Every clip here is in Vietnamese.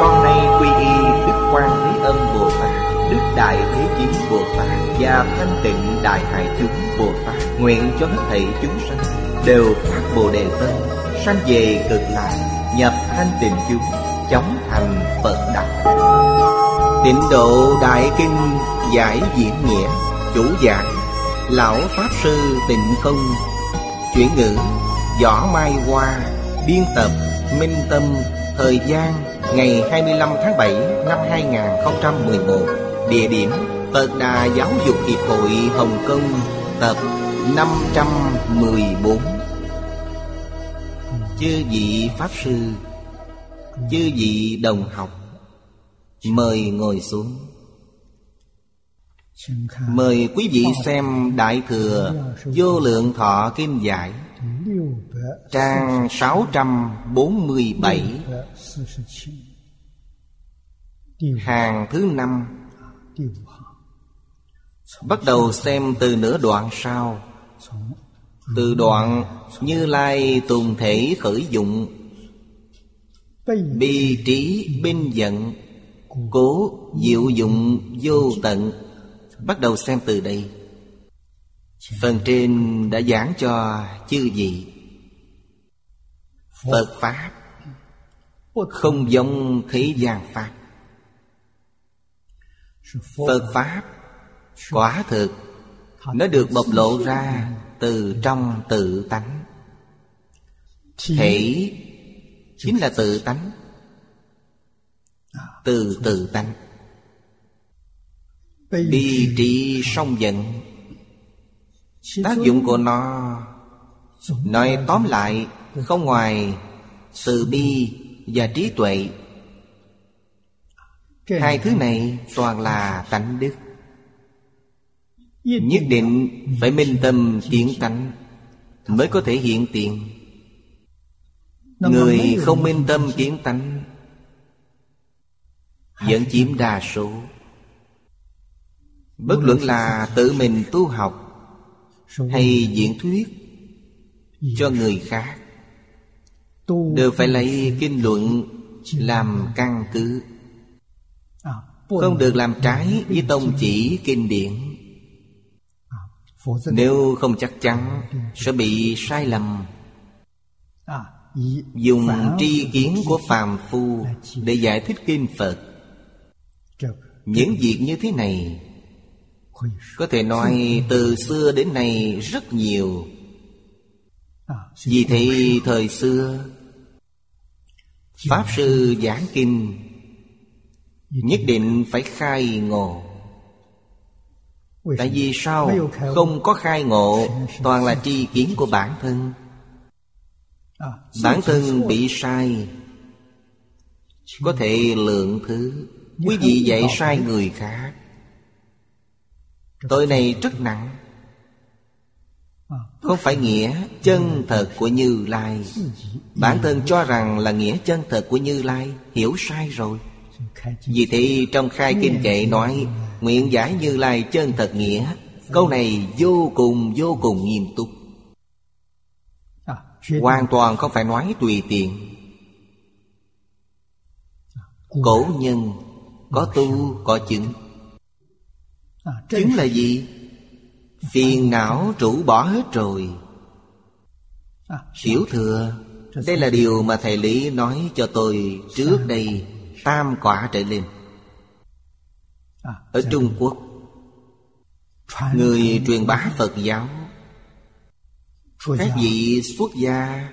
Con nay quy y Đức Quan Thế Âm Bồ Tát, Đức Đại Thế Chí Bồ Tát Và Thanh Tịnh Đại Hải Chúng Bồ Tát Nguyện cho hết thảy chúng sanh Đều phát Bồ Đề Tâm, Sanh về cực lạc, Nhập thanh tịnh chúng, Chóng thành Phật Đạo. Tịnh độ Đại Kinh Giải diễn nghĩa, Chủ giảng, Lão Pháp Sư Tịnh Không, Chuyển ngữ, Võ Mai Hoa, Biên tập, Minh Tâm, Thời gian Ngày 25 tháng 7 năm 2011 Địa điểm Phật Đà Giáo dục Hiệp hội Hồng Kông, Tập 514 Chư vị Pháp Sư, Chư vị đồng học, Mời ngồi xuống. Mời quý vị xem Đại Thừa Vô Lượng Thọ Kim Giải, Trang 647 Hàng thứ năm. Bắt đầu xem từ nửa đoạn sau. Từ đoạn Như Lai tùng thể khởi dụng. Bi trí binh giận Cố diệu dụng vô tận. Bắt đầu xem từ đây. Phần trên đã giảng cho chư vị. Phật Pháp. Không giống thế gian Pháp. Phật Pháp Quả thực, Nó được bộc lộ ra Từ trong tự tánh. Thể Chính là tự tánh. Từ tự tánh. Bi trị song giận Tác dụng của nó, Nói tóm lại, Không ngoài Từ bi và trí tuệ. Hai thứ này toàn là tánh đức. Nhất định phải minh tâm kiến tánh Mới có thể hiện tiền. Người không minh tâm kiến tánh Vẫn chiếm đa số. Bất luận là tự mình tu học Hay diễn thuyết Cho người khác Đều phải lấy kinh luận Làm căn cứ. Không được làm trái với tông chỉ kinh điển. Nếu không chắc chắn Sẽ bị sai lầm. Dùng tri kiến của phàm phu Để giải thích kinh Phật. Những việc như thế này Có thể nói từ xưa đến nay rất nhiều. Vì thế thời xưa Pháp sư giảng kinh. Nhất định phải khai ngộ. Tại vì sao Không có khai ngộ? Toàn là tri kiến của bản thân. Bản thân bị sai. Có thể lượng thứ. Quý vị dạy sai người khác. Tội này rất nặng. Không phải nghĩa chân thật của Như Lai. Bản thân cho rằng là nghĩa chân thật của Như Lai, Hiểu sai rồi. Vì thế, trong khai kinh kệ nói Nguyện giải Như Lai chân thật nghĩa, Câu này vô cùng vô cùng nghiêm túc. Hoàn toàn không phải nói tùy tiện. Cổ nhân Có tu, có chứng. Chứng là gì? Phiền não trụ bỏ hết rồi. Tiểu thừa Đây là điều mà thầy Lý nói cho tôi trước đây Tam quả trở lên. Ở Trung Quốc Người truyền bá Phật giáo Các vị xuất gia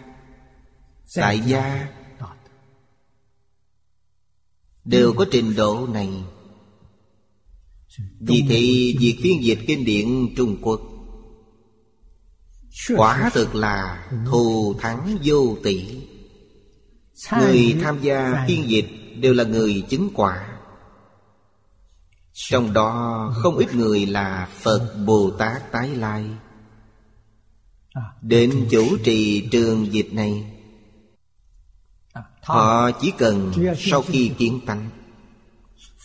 Tại gia Đều có trình độ này Vì thế việc phiên dịch kinh điển Trung Quốc Quả thực là thù thắng vô tỷ. Người tham gia phiên dịch đều là người chứng quả. Trong đó không ít người là Phật Bồ Tát tái lai. Đến chủ trì trường dịch này Họ chỉ cần sau khi kiến tánh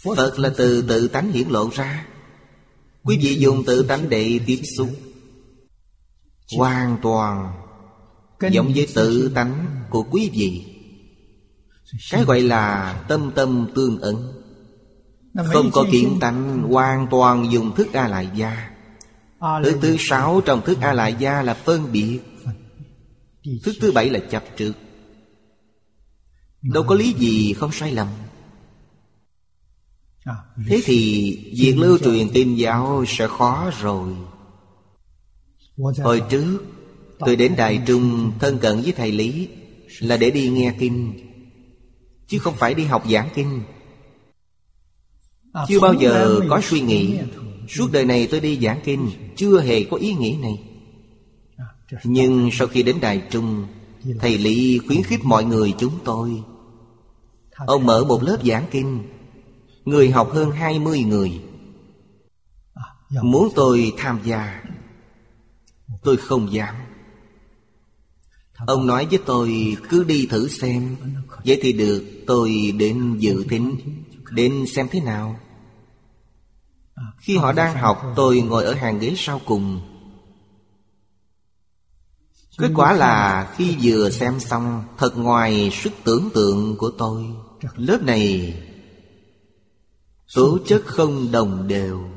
Phật là từ tự tánh hiển lộ ra. Quý vị dùng tự tánh để tiếp xúc Hoàn toàn Giống với tự tánh của quý vị. Cái gọi là tâm tâm tương ấn Không có kiện tánh hoàn toàn dùng thức A lại gia Thức thứ sáu trong thức A lại gia là phân biệt. Thức thứ bảy là chấp trước. Đâu có lý gì không sai lầm Thế thì việc lưu truyền tin giáo sẽ khó rồi. Hồi trước Tôi đến Đài Trung thân cận với thầy Lý Là để đi nghe kinh Chứ không phải đi học giảng kinh. Chưa bao giờ có suy nghĩ. Suốt đời này tôi đi giảng kinh Chưa hề có ý nghĩ này. Nhưng sau khi đến Đài Trung Thầy Lý khuyến khích mọi người chúng tôi. Ông mở một lớp giảng kinh Người học hơn 20 người. Muốn tôi tham gia Tôi không dám. Ông nói với tôi cứ đi thử xem. Vậy thì được tôi đến dự thính Đến xem thế nào. Khi họ đang học tôi ngồi ở hàng ghế sau cùng. Kết quả là khi vừa xem xong Thật ngoài sức tưởng tượng của tôi. Lớp này Tố chất không đồng đều.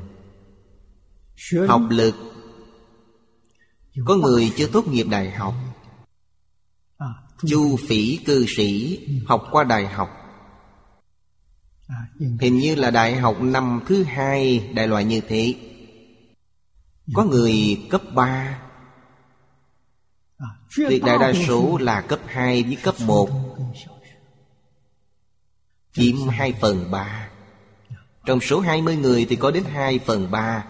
Học lực. Có người chưa tốt nghiệp đại học. Chu phỉ cư sĩ Học qua đại học. Hình như là đại học năm thứ hai Đại loại như thế. Có người cấp 3 Tuyệt đại đa số là cấp 2 với cấp 1 Chiếm 2 phần 3 trong số 20 người thì có đến 2 phần 3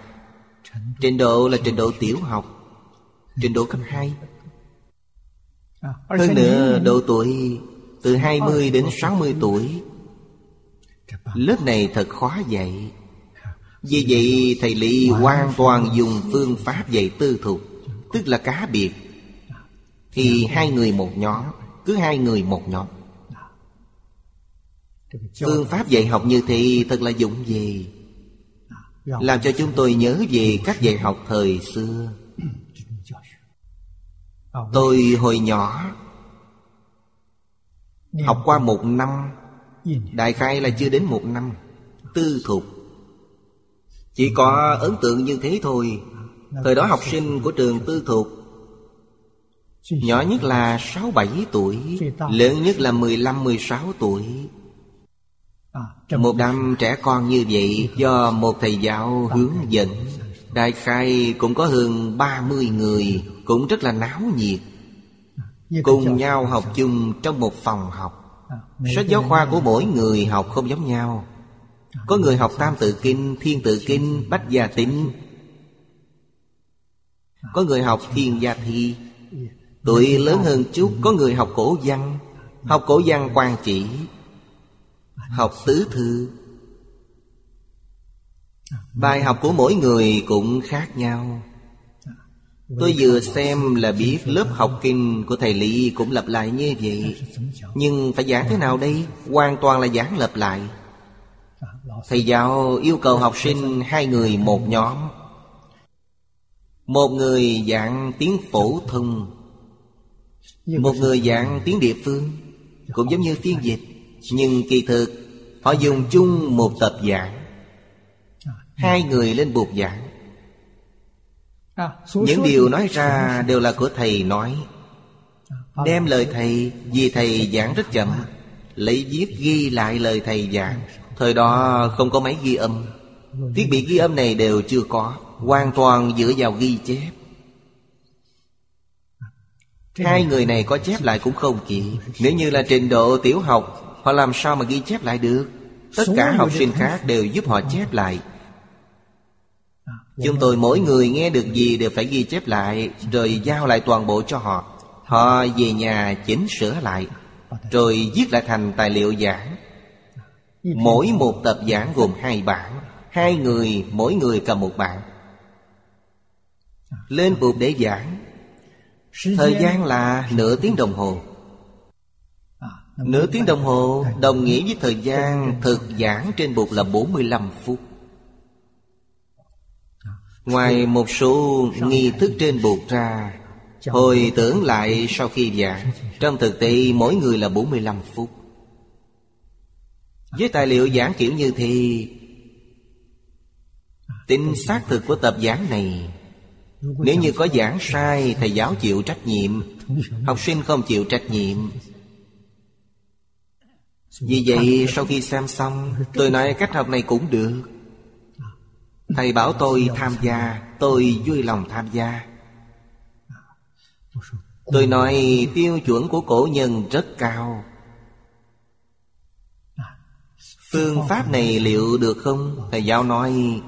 Trình độ là trình độ tiểu học, Trình độ cấp 2 Hơn nữa, độ tuổi Từ 20 đến 60 tuổi. Lớp này thật khó dạy. Vì vậy, thầy Lý hoàn toàn dùng phương pháp dạy tư thục, Tức là cá biệt. Thì hai người một nhóm, Cứ hai người một nhóm. Phương pháp dạy học như thế thật là dụng về. Làm cho chúng tôi nhớ về các dạy học thời xưa. Tôi hồi nhỏ Học qua một năm. Đại khai là chưa đến một năm. Tư thục. Chỉ có ấn tượng như thế thôi. Thời đó học sinh của trường tư thục. Nhỏ nhất là 6-7 tuổi Lớn nhất là 15-16 tuổi một đám trẻ con như vậy Do một thầy giáo hướng dẫn Đại khai cũng có hơn 30 người Cũng rất là náo nhiệt. Cùng nhau học chung trong một phòng học. Sách giáo khoa của mỗi người học không giống nhau. Có người học Tam Tự Kinh, Thiên Tự Kinh, Bách Gia Tính Có người học Thiên Gia Thi. Tuổi lớn hơn chút Có người học cổ văn. Học cổ văn quan chỉ Học tứ thư. Bài học của mỗi người cũng khác nhau. Tôi vừa xem là biết lớp học kinh của thầy Lý cũng lặp lại như vậy. Nhưng phải giảng thế nào đây? Hoàn toàn là giảng lặp lại. Thầy giáo yêu cầu học sinh hai người một nhóm. Một người giảng tiếng phổ thông. Một người giảng tiếng địa phương, Cũng giống như phiên dịch. Nhưng kỳ thực, Họ dùng chung một tập giảng. Hai người lên buộc giảng. Những điều nói ra đều là của thầy nói. Đem lời thầy, Vì thầy giảng rất chậm, Lấy viết ghi lại lời thầy giảng. Thời đó không có máy ghi âm. Thiết bị ghi âm này đều chưa có, Hoàn toàn dựa vào ghi chép. Hai người này có chép lại cũng không kịp Nếu như là trình độ tiểu học Họ làm sao mà ghi chép lại được? Tất cả học sinh khác đều giúp họ chép lại. Chúng tôi mỗi người nghe được gì đều phải ghi chép lại Rồi giao lại toàn bộ cho họ. Họ về nhà chỉnh sửa lại Rồi viết lại thành tài liệu giảng. Mỗi một tập giảng gồm hai bản Hai người mỗi người cầm một bản Lên bục để giảng. Thời gian là nửa tiếng đồng hồ Nửa tiếng đồng hồ, đồng nghĩa với thời gian thực giảng trên bục là 45 phút. Ngoài một số nghi thức trên bục ra, Hồi tưởng lại sau khi giảng, Trong thực tế mỗi người là 45 phút. Với tài liệu giảng kiểu như thì Tính xác thực của tập giảng này, Nếu như có giảng sai Thầy giáo chịu trách nhiệm, Học sinh không chịu trách nhiệm vì vậy, sau khi xem xong, Tôi nói cách học này cũng được. Thầy bảo tôi tham gia, Tôi vui lòng tham gia. Tôi nói, tiêu chuẩn của cổ nhân rất cao. Phương pháp này liệu được không? Thầy giáo nói,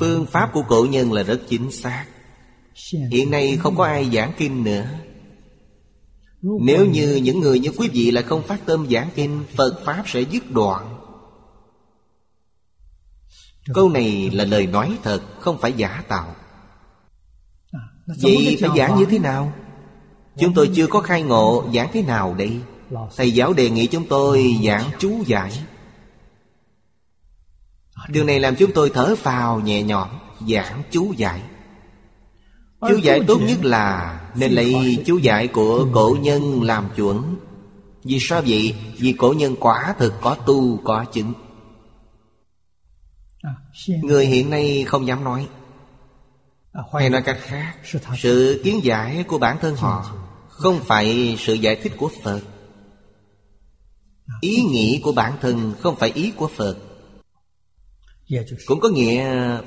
Phương pháp của cổ nhân là rất chính xác. Hiện nay không có ai giảng kinh nữa. Nếu như những người như quý vị là không phát tâm giảng kinh Phật Pháp sẽ dứt đoạn. Câu này là lời nói thật Không phải giả tạo. Vậy phải giảng như thế nào? Chúng tôi chưa có khai ngộ giảng thế nào đây? Thầy giáo đề nghị chúng tôi giảng chú giải. Điều này làm chúng tôi thở phào nhẹ nhõm Giảng chú giải Chú giải tốt nhất là Nên lấy chú giải của cổ nhân làm chuẩn. Vì sao vậy? Vì cổ nhân quả thực có tu có chứng. Người hiện nay không dám nói. Hay nói cách khác Sự kiến giải của bản thân họ Không phải sự giải thích của Phật. Ý nghĩ của bản thân không phải ý của Phật. Cũng có nghĩa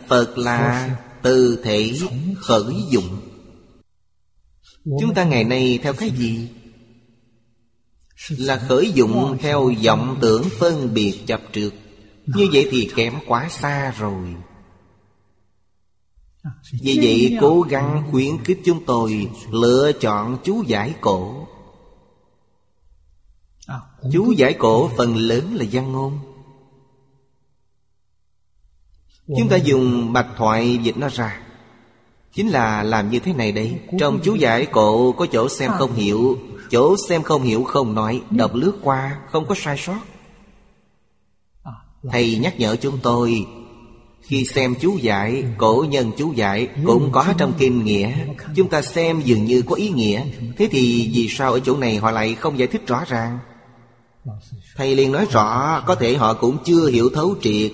Phật là từ thể khởi dụng. Chúng ta ngày nay theo cái gì? Là khởi dụng theo vọng tưởng phân biệt chập trượt. Như vậy thì kém quá xa rồi. Vì vậy, cố gắng khuyến khích chúng tôi Lựa chọn chú giải cổ. Chú giải cổ phần lớn là văn ngôn. Chúng ta dùng bạch thoại dịch nó ra. Chính là làm như thế này đấy. Trong chú giải cổ có chỗ xem không hiểu. Chỗ xem không hiểu không nói. Đọc lướt qua, không có sai sót. Thầy nhắc nhở chúng tôi, Khi xem chú giải, Cổ nhân chú giải Cũng có trong kinh nghĩa. Chúng ta xem dường như có ý nghĩa. Thế thì vì sao ở chỗ này họ lại không giải thích rõ ràng? Thầy liền nói rõ, Có thể họ cũng chưa hiểu thấu triệt.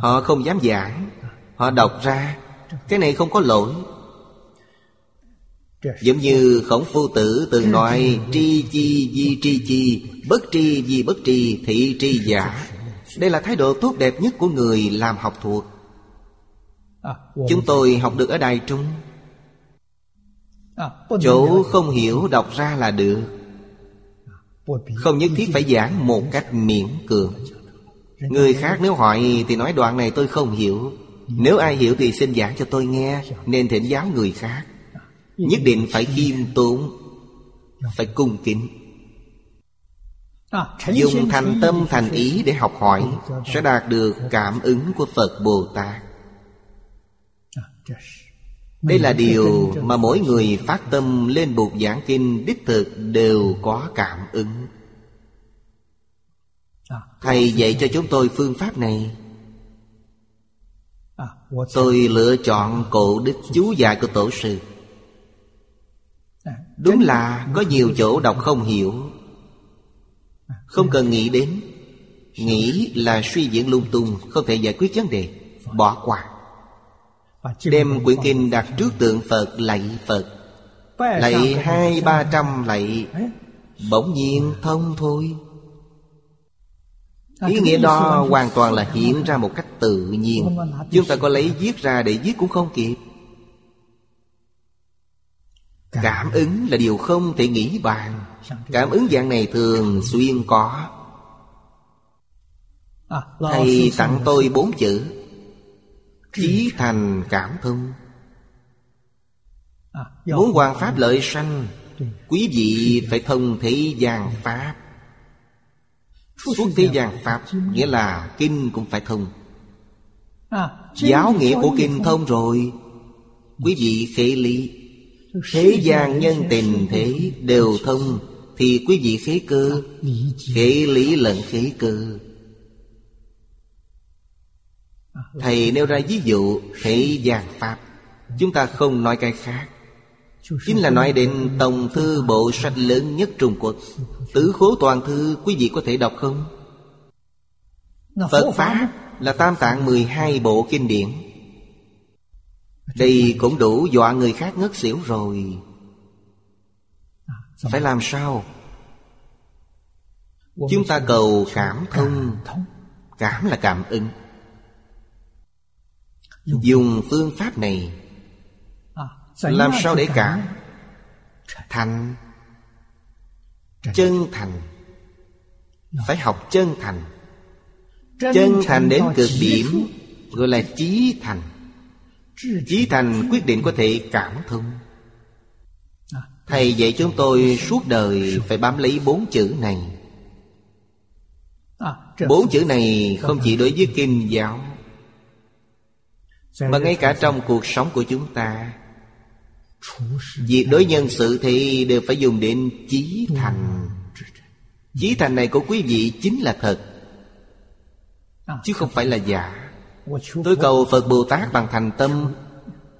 Họ không dám giảng. Họ đọc ra. Cái này không có lỗi. Giống như khổng phu tử từng nói, Tri chi di tri chi, Bất tri di bất tri, thị tri giả. Đây là thái độ tốt đẹp nhất của người làm học thuộc. Chúng tôi học được ở Đài Trung. Chỗ không hiểu đọc ra là được. Không nhất thiết phải giảng một cách miễn cường Người khác nếu hỏi thì nói đoạn này tôi không hiểu. Nếu ai hiểu thì xin giảng cho tôi nghe, Nên thỉnh giáo người khác. Nhất định phải khiêm tốn, Phải cung kính. Dùng thành tâm thành ý để học hỏi, Sẽ đạt được cảm ứng của Phật Bồ Tát. Đây là điều mà mỗi người phát tâm lên buộc giảng kinh Đích thực đều có cảm ứng. Thầy dạy cho chúng tôi phương pháp này. Tôi lựa chọn cổ đức chú dạy của tổ sư. Đúng là có nhiều chỗ đọc không hiểu. Không cần nghĩ đến. Nghĩ là suy diễn lung tung Không thể giải quyết vấn đề. Bỏ qua. Đem quyển kinh đặt trước tượng Phật lạy Phật. Lạy hai ba trăm lạy. Bỗng nhiên thông thôi Ý nghĩa đó hoàn toàn là hiện ra một cách tự nhiên. Chúng ta có lấy viết ra để viết cũng không kịp. Cảm ứng là điều không thể nghĩ bàn. Cảm ứng dạng này thường xuyên có. Thầy tặng tôi bốn chữ. Chí thành cảm thông. Muốn hoàn pháp lợi sanh Quý vị phải thông thế gian pháp Suốt thế gian Pháp Nghĩa là kinh cũng phải thông. Giáo nghĩa của kinh thông rồi. Quý vị khế lý Thế gian nhân tình thế đều thông Thì quý vị khế cơ Khế lý lẫn khế cơ. Thầy nêu ra ví dụ Thế gian Pháp. Chúng ta không nói cái khác Chính là nói đến Tổng thư bộ sách lớn nhất Trung Quốc. Tứ khố toàn thư Quý vị có thể đọc không? Phật Pháp là tam tạng 12 bộ kinh điển. Đây cũng đủ dọa người khác ngất xỉu rồi. Phải làm sao? Chúng ta cầu cảm thông. Cảm là cảm ứng. Dùng phương pháp này Làm sao để cảm Thành Chân thành? Phải học chân thành. Chân thành đến cực điểm Gọi là chí thành. Chí thành. Quyết định có thể cảm thông. Thầy dạy chúng tôi suốt đời Phải bám lấy bốn chữ này. Bốn chữ này không chỉ đối với kinh giáo Mà ngay cả trong cuộc sống của chúng ta Việc đối nhân sự thì đều phải dùng đến chí thành. Chí thành này của quý vị chính là thật, Chứ không phải là giả. Tôi cầu Phật Bồ Tát bằng thành tâm,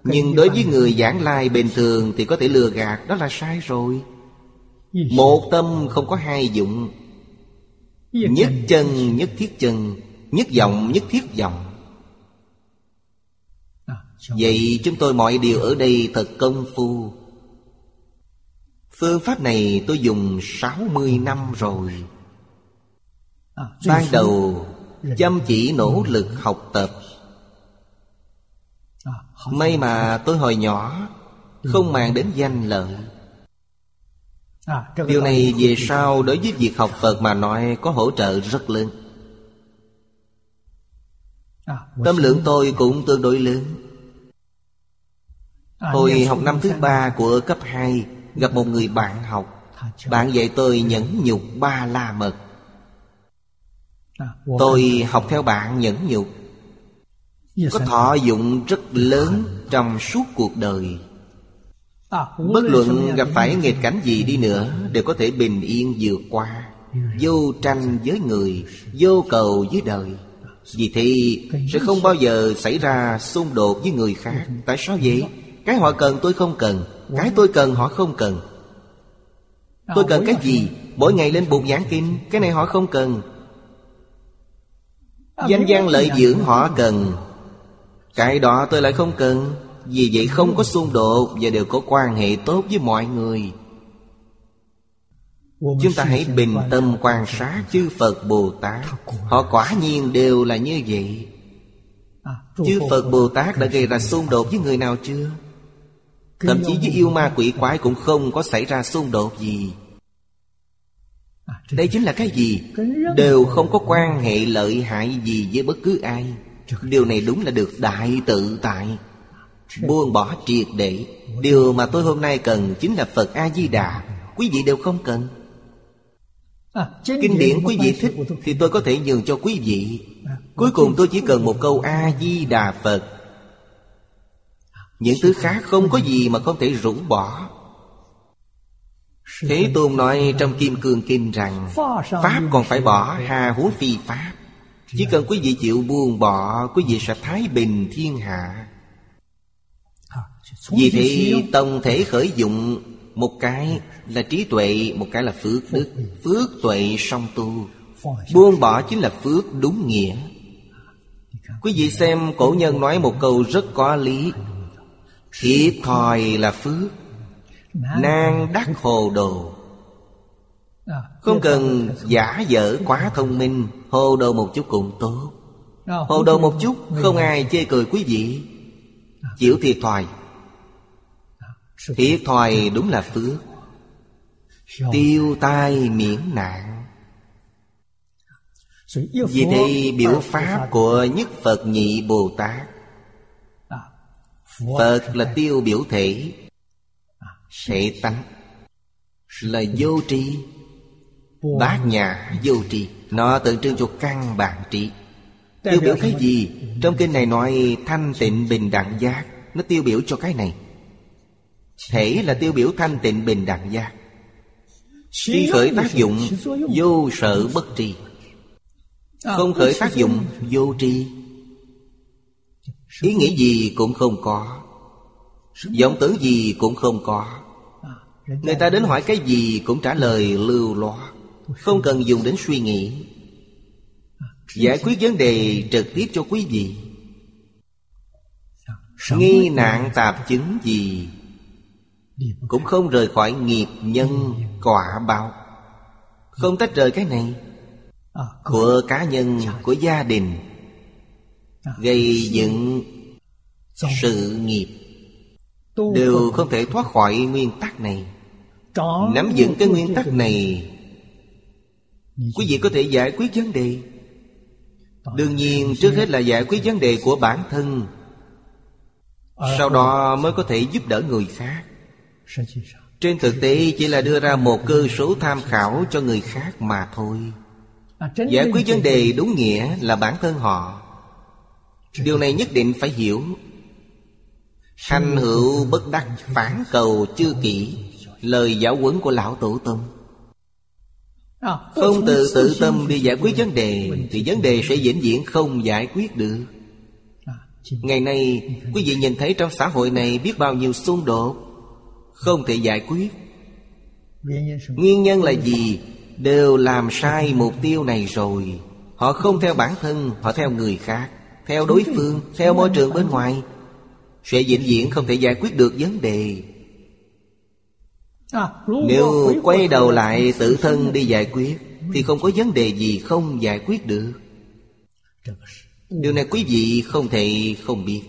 Nhưng đối với người giảng lai bình thường Thì có thể lừa gạt, Đó là sai rồi. Một tâm không có hai dụng, Nhất chân, nhất thiết chân, Nhất vọng nhất thiết vọng Vậy chúng tôi mọi điều ở đây thật công phu. Phương pháp này tôi dùng 60 năm rồi. Ban đầu chăm chỉ nỗ lực học tập. May mà tôi hồi nhỏ Không màng đến danh lợi. Điều này về sau đối với việc học Phật mà nói Có hỗ trợ rất lớn. Tâm lượng tôi cũng tương đối lớn Hồi học năm thứ ba của cấp 2 Gặp một người bạn học. Bạn dạy tôi nhẫn nhục ba la mật. Tôi học theo bạn nhẫn nhục. Có thọ dụng rất lớn trong suốt cuộc đời. Bất luận gặp phải nghịch cảnh gì đi nữa Đều có thể bình yên vượt qua. Vô tranh với người Vô cầu với đời. Vì thì sẽ không bao giờ xảy ra xung đột với người khác. Tại sao vậy? Cái họ cần tôi không cần Cái tôi cần họ không cần. Tôi cần cái gì Mỗi ngày lên bục giảng kinh Cái này họ không cần. Danh gian lợi dưỡng họ cần Cái đó tôi lại không cần. Vì vậy không có xung đột Và đều có quan hệ tốt với mọi người. Chúng ta hãy bình tâm quan sát chư Phật Bồ Tát. Họ quả nhiên đều là như vậy. Chư Phật Bồ Tát đã gây ra xung đột với người nào chưa? Thậm chí với yêu ma quỷ quái cũng không có xảy ra xung đột gì. Đây chính là cái gì? Đều không có quan hệ lợi hại gì với bất cứ ai. Điều này đúng là được đại tự tại. Buông bỏ triệt để. Điều mà tôi hôm nay cần chính là phật a di đà quý vị đều không cần. Kinh điển quý vị thích thì tôi có thể nhường cho quý vị. Cuối cùng tôi chỉ cần một câu a di đà phật những thứ khác không có gì mà không thể rũ bỏ. Thế Tôn nói trong Kim Cương Kinh rằng, Pháp còn phải bỏ hà huống phi Pháp. Chỉ cần quý vị chịu buông bỏ, Quý vị sẽ thái bình thiên hạ. Vì thế tổng thể khởi dụng Một cái là trí tuệ, Một cái là phước đức. Phước tuệ song tu. Buông bỏ chính là phước đúng nghĩa. Quý vị xem cổ nhân nói một câu rất có lý. Thiệt thòi là phước Nan đắc hồ đồ. Không cần giả dở quá thông minh Hồ đồ một chút cũng tốt. Hồ đồ một chút Không ai chê cười quý vị. Chịu thiệt thòi. Thiệt thòi đúng là phước. Tiêu tai miễn nạn. Vì đây biểu pháp của nhất Phật nhị Bồ Tát Phật là tiêu biểu thể. Thể tánh Là vô tri. Bát nhã vô trì Nó tượng trưng cho căn bản trị Tiêu biểu cái gì? Trong kinh này nói thanh tịnh bình đẳng giác. Nó tiêu biểu cho cái này. Thể là tiêu biểu thanh tịnh bình đẳng giác. Khi khởi tác dụng Vô sở bất trì Không khởi tác dụng vô tri Ý nghĩ gì cũng không có. Vọng tưởng gì cũng không có. Người ta đến hỏi cái gì cũng trả lời lưu loa, Không cần dùng đến suy nghĩ. Giải quyết vấn đề trực tiếp cho quý vị. Nghi nạn tạp chứng gì Cũng không rời khỏi nghiệp nhân quả báo. Không tách rời cái này Của cá nhân, của gia đình. Gây dựng sự nghiệp. Đều không thể thoát khỏi nguyên tắc này. Nắm vững cái nguyên tắc này, Quý vị có thể giải quyết vấn đề. Đương nhiên, trước hết là giải quyết vấn đề của bản thân. Sau đó mới có thể giúp đỡ người khác. Trên thực tế, chỉ là đưa ra một cơ số tham khảo cho người khác mà thôi. Giải quyết vấn đề đúng nghĩa là bản thân họ. Điều này nhất định phải hiểu. Hành hữu bất đắc phản cầu chưa kỹ Lời giáo huấn của Lão Tổ Tông. Không tự tự tâm đi giải quyết vấn đề Thì vấn đề sẽ vĩnh viễn không giải quyết được. Ngày nay quý vị nhìn thấy trong xã hội này biết bao nhiêu xung đột Không thể giải quyết. Nguyên nhân là gì? Đều làm sai mục tiêu này rồi. Họ không theo bản thân Họ theo người khác Theo đối phương Theo môi trường bên ngoài Sẽ vĩnh viễn không thể giải quyết được vấn đề. Nếu quay đầu lại tự thân đi giải quyết Thì không có vấn đề gì không giải quyết được. Điều này quý vị không thể không biết.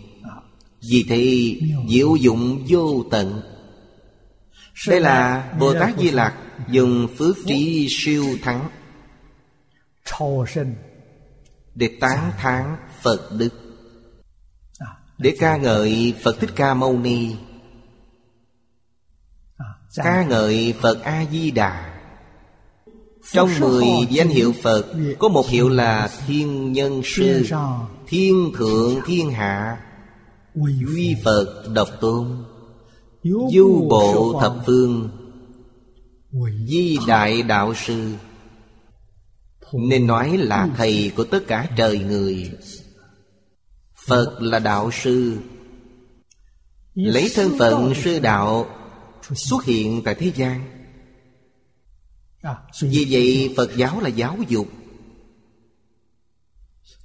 Vì thế diệu dụng vô tận. Đây là Bồ Tát Di Lặc Dùng phước trí siêu thắng. Để tán thán Phật Đức. Để ca ngợi Phật Thích Ca Mâu Ni. Ca ngợi Phật A-di-đà Trong mười danh hiệu Phật, Có một hiệu là Thiên Nhân Sư, Thiên Thượng Thiên Hạ. Duy Phật Độc Tôn. Du Bộ Thập Phương. Di Đại Đạo Sư. Nên nói là thầy của tất cả trời người. Phật là đạo sư. Lấy thân phận sư đạo Xuất hiện tại thế gian. Vì vậy, Phật giáo là giáo dục.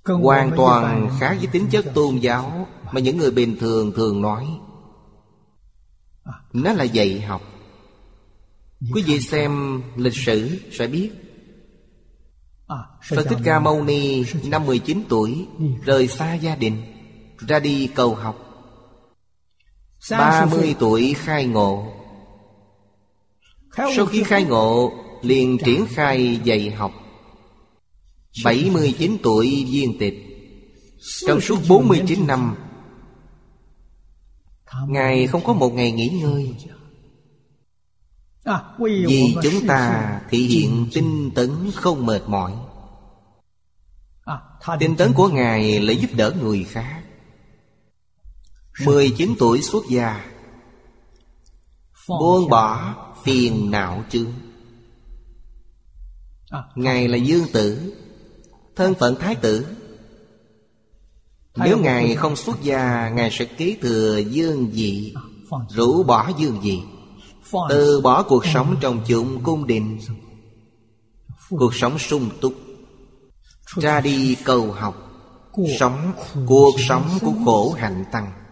Hoàn toàn khác với tính chất tôn giáo Mà những người bình thường thường nói. Nó là dạy học. Quý vị xem lịch sử sẽ biết. Phật Thích Ca Mâu Ni năm 19 tuổi, Rời xa gia đình. Ra đi cầu học. 30 tuổi khai ngộ. Sau khi khai ngộ liền triển khai dạy học. 79 tuổi viên tịch. Trong suốt 49 năm Ngài không có một ngày nghỉ ngơi. Vì chúng ta thể hiện tinh tấn không mệt mỏi. Tinh tấn của Ngài là giúp đỡ người khác 19 tuổi xuất gia. Buông bỏ phiền não chướng. Ngài là dương tử Thân phận thái tử. Nếu Ngài không xuất gia Ngài sẽ kế thừa dương dị Rũ bỏ dương dị. Từ bỏ cuộc sống trong chủng cung đình. Cuộc sống sung túc. Ra đi cầu học. Sống cuộc sống của khổ hạnh tăng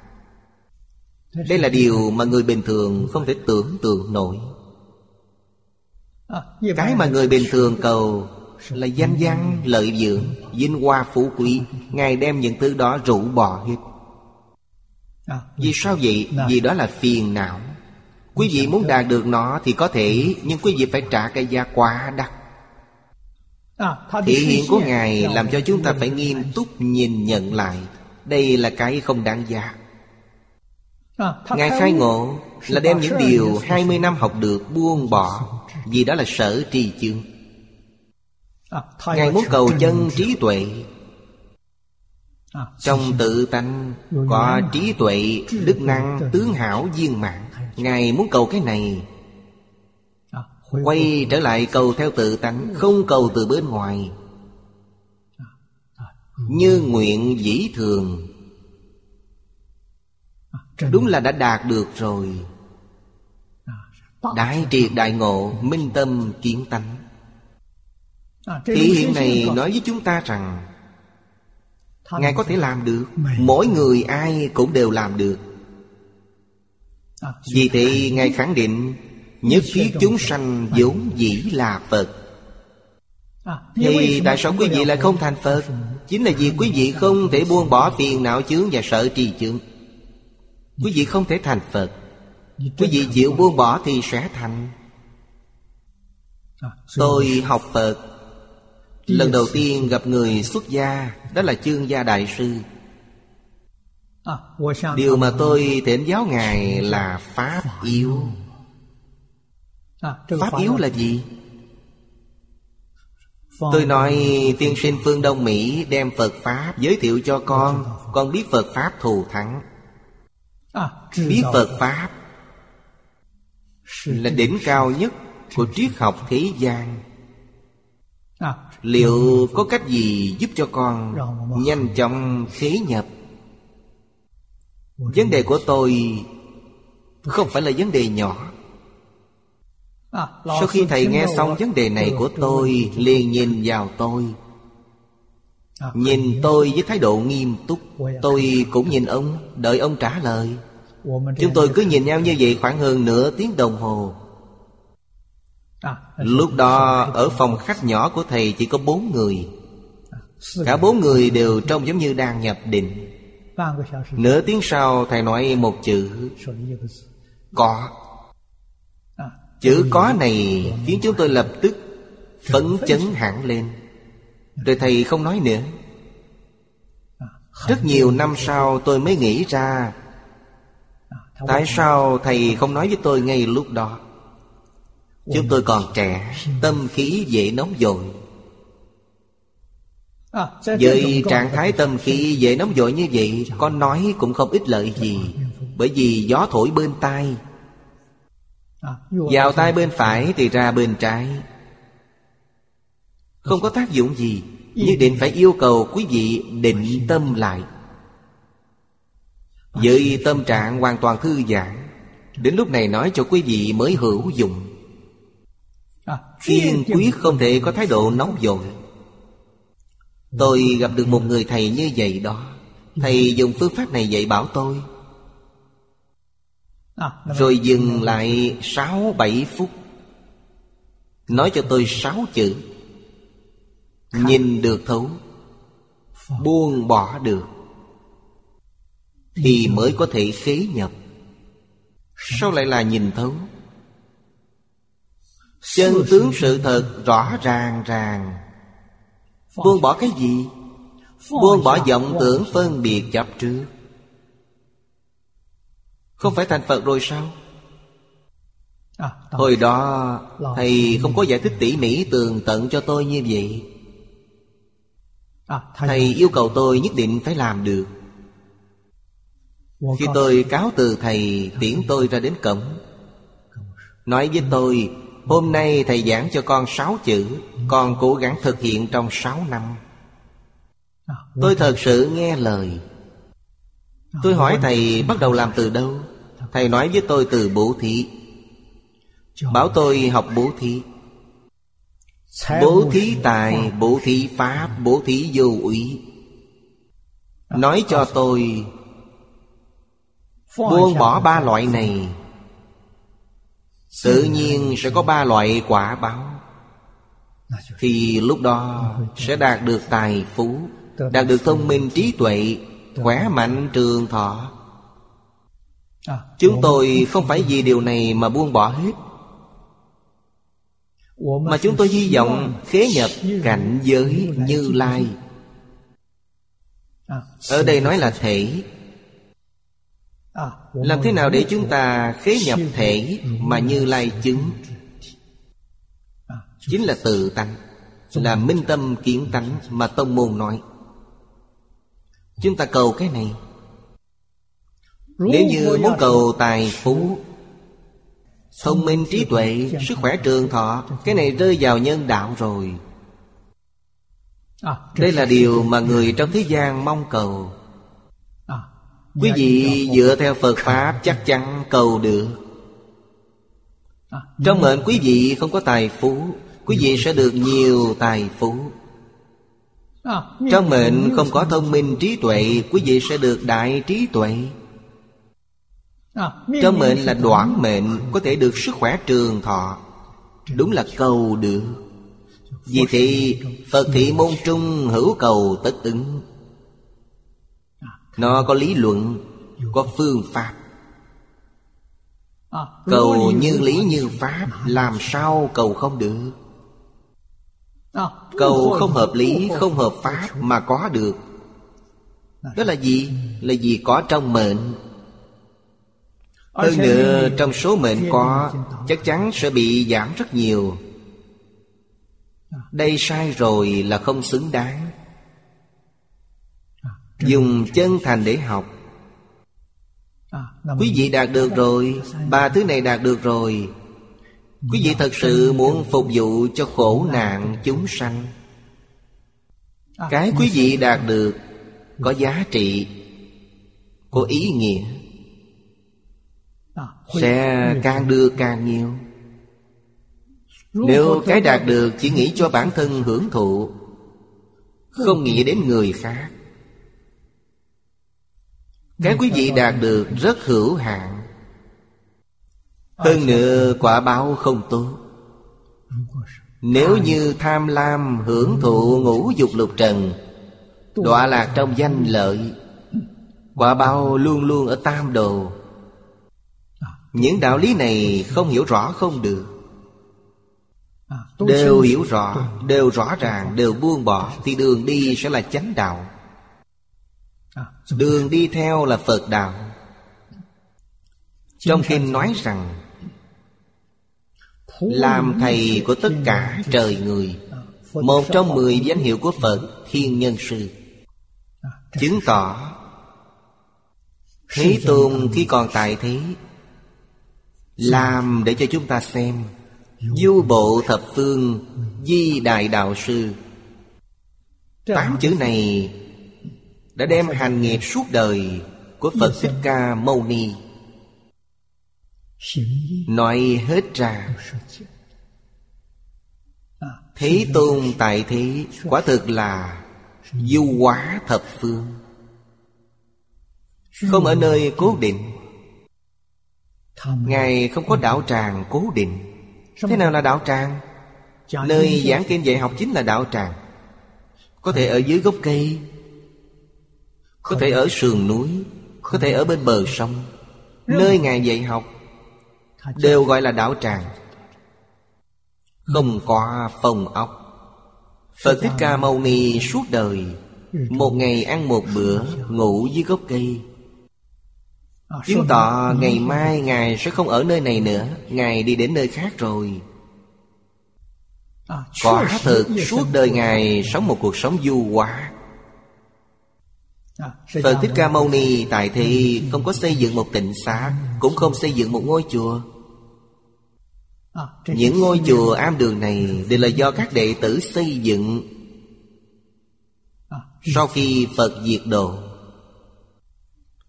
đây là điều mà người bình thường không thể tưởng tượng nổi. Cái mà người bình thường cầu Là danh văn, lợi dưỡng, vinh hoa phú quý. Ngài đem những thứ đó rũ bỏ hết. Vì sao vậy? Vì đó là phiền não. Quý vị muốn đạt được nó thì có thể Nhưng quý vị phải trả cái giá quá đắt. Thị hiện của Ngài làm cho chúng ta phải nghiêm túc nhìn nhận lại. Đây là cái không đáng giá. Ngài khai ngộ là đem những điều 20 năm học được buông bỏ Vì đó là sở trì chương. Ngài muốn cầu chân trí tuệ. Trong tự tánh Có trí tuệ Đức năng tướng hảo viên mạng Ngài muốn cầu cái này. Quay trở lại cầu theo tự tánh Không cầu từ bên ngoài. Như nguyện dĩ thường Đúng là đã đạt được rồi. Đại triệt đại ngộ Minh tâm kiến tánh. Thì hiện này nói với chúng ta rằng Ngài có thể làm được. Mỗi người ai cũng đều làm được. Vì thế Ngài khẳng định Nhất thiết chúng sanh vốn dĩ là Phật. Thì tại sao quý vị lại không thành Phật. Chính là vì quý vị không thể buông bỏ phiền não chướng và sợ trì chướng Quý vị không thể thành Phật. Quý vị chịu buông bỏ thì sẽ thành. Tôi học Phật. Lần đầu tiên gặp người xuất gia Đó là chương gia đại sư. Điều mà tôi thỉnh giáo Ngài là Pháp yếu. Pháp yếu là gì? Tôi nói tiên sinh phương Đông Mỹ đem Phật Pháp giới thiệu cho con. Con biết Phật Pháp thù thắng Biết Phật Pháp Là đỉnh cao nhất của triết học thế gian. Liệu có cách gì giúp cho con nhanh chóng khế nhập? Vấn đề của tôi không phải là vấn đề nhỏ. Sau khi thầy nghe xong vấn đề này của tôi liền nhìn vào tôi Nhìn tôi với thái độ nghiêm túc, Tôi cũng nhìn ông, Đợi ông trả lời. Chúng tôi cứ nhìn nhau như vậy khoảng hơn nửa tiếng đồng hồ. Lúc đó, ở phòng khách nhỏ của thầy chỉ có bốn người. Cả bốn người đều trông giống như đang nhập định. Nửa tiếng sau, thầy nói một chữ, Có. Chữ có này khiến chúng tôi lập tức phấn chấn hẳn lên. Rồi thầy không nói nữa. Rất nhiều năm sau tôi mới nghĩ ra, Tại sao thầy không nói với tôi ngay lúc đó? Chúng tôi còn trẻ, Tâm khí dễ nóng dội. Với trạng thái tâm khí dễ nóng dội như vậy Con nói cũng không ích lợi gì, Bởi vì gió thổi bên tai. Vào tai bên phải thì ra bên trái. Không có tác dụng gì Nhất định phải yêu cầu quý vị định tâm lại. Với tâm trạng hoàn toàn thư giãn Đến lúc này nói cho quý vị mới hữu dụng. Kiên quyết không thể có thái độ nóng vội. Tôi gặp được một người thầy như vậy đó. Thầy dùng phương pháp này dạy bảo tôi. Rồi dừng lại sáu bảy phút. Nói cho tôi sáu chữ Nhìn được thấu, Buông bỏ được, thì mới có thể khế nhập. Sao lại là nhìn thấu? Chân tướng sự thật rõ ràng ràng. Buông bỏ cái gì? Buông bỏ vọng tưởng phân biệt chấp trước. Không phải thành Phật rồi sao? Hồi đó, Thầy không có giải thích tỉ mỉ tường tận cho tôi như vậy. Thầy. Yêu cầu tôi nhất định phải làm được. Khi tôi cáo từ thầy tiễn tôi ra đến cổng. Nói với tôi Hôm nay thầy giảng cho con sáu chữ Con cố gắng thực hiện trong sáu năm. Tôi thật sự nghe lời. Tôi hỏi thầy bắt đầu làm từ đâu? Thầy nói với tôi từ bố thí. Bảo tôi học bố thí Bố thí tài, bố thí pháp, bố thí vô ủy Nói cho tôi Buông bỏ ba loại này Tự nhiên sẽ có ba loại quả báo. Thì lúc đó sẽ đạt được tài phú Đạt được thông minh trí tuệ Khỏe mạnh trường thọ. Chúng tôi không phải vì điều này mà buông bỏ hết mà chúng tôi hy vọng khế nhập cảnh giới như lai. Ở đây nói là thể. Làm thế nào để chúng ta khế nhập thể mà như lai chứng? Chính là tự tánh, Là minh tâm kiến tánh mà Tông Môn nói. Chúng ta cầu cái này. Nếu như muốn cầu tài phú Thông minh trí tuệ, Sức khỏe trường thọ, Cái này rơi vào nhân đạo rồi. Đây là điều mà người trong thế gian mong cầu. Quý vị dựa theo Phật Pháp chắc chắn cầu được. Trong mệnh quý vị không có tài phú, Quý vị sẽ được nhiều tài phú. Trong mệnh không có thông minh trí tuệ, Quý vị sẽ được đại trí tuệ. Trong mệnh là đoạn mệnh Có thể được sức khỏe trường thọ. Đúng là cầu được. Vì thì Phật thị môn trung hữu cầu tất ứng. Nó có lý luận Có phương pháp. Cầu như lý như pháp Làm sao cầu không được? Cầu không hợp lý Không hợp pháp mà có được. Đó là gì? Là gì có trong mệnh Hơn nữa trong số mệnh có Chắc chắn sẽ bị giảm rất nhiều. Đây sai rồi là không xứng đáng. Dùng chân thành để học. Quý vị đạt được rồi Ba thứ này đạt được rồi. Quý vị thật sự muốn phục vụ cho khổ nạn chúng sanh. Cái quý vị đạt được Có giá trị Có ý nghĩa Sẽ càng đưa càng nhiều. Nếu cái đạt được chỉ nghĩ cho bản thân hưởng thụ. Không nghĩ đến người khác. Cái quý vị đạt được rất hữu hạn. Hơn nữa quả báo không tốt. Nếu như tham lam hưởng thụ ngũ dục lục trần Đọa lạc trong danh lợi Quả báo luôn luôn ở tam đồ Những đạo lý này không hiểu rõ không được. Đều hiểu rõ Đều rõ ràng Đều buông bỏ Thì đường đi sẽ là chánh đạo. Đường đi theo là Phật đạo. Trong kinh nói rằng làm thầy của tất cả trời người Một trong mười danh hiệu của Phật Thiên Nhân Sư. Chứng tỏ Thế Tôn khi còn tại thế làm để cho chúng ta xem. Du bộ thập phương, Di Đại Đạo Sư. Tám chữ này Đã đem hành nghiệp suốt đời Của Phật Thích Ca Mâu Ni. Nói hết ra. Thế tôn tại thế, Quả thực là Du hóa thập phương. Không ở nơi cố định. Ngài không có đạo tràng cố định. Thế nào là đạo tràng? Nơi giảng kinh dạy học chính là đạo tràng. Có thể ở dưới gốc cây Có thể ở sườn núi Có thể ở bên bờ sông. Nơi Ngài dạy học Đều gọi là đạo tràng. Không có phòng ốc. Phật Thích Ca Mâu Ni suốt đời Một ngày ăn một bữa Ngủ dưới gốc cây Chứng tỏ ngày mai Ngài sẽ không ở nơi này nữa. Ngài đi đến nơi khác rồi. Quả thực suốt đời Ngài sống một cuộc sống du hóa. Phật Thích Ca Mâu Ni tại thị không có xây dựng một tịnh xá Cũng không xây dựng một ngôi chùa. Những ngôi chùa am đường này Đều là do các đệ tử xây dựng. Sau khi Phật diệt độ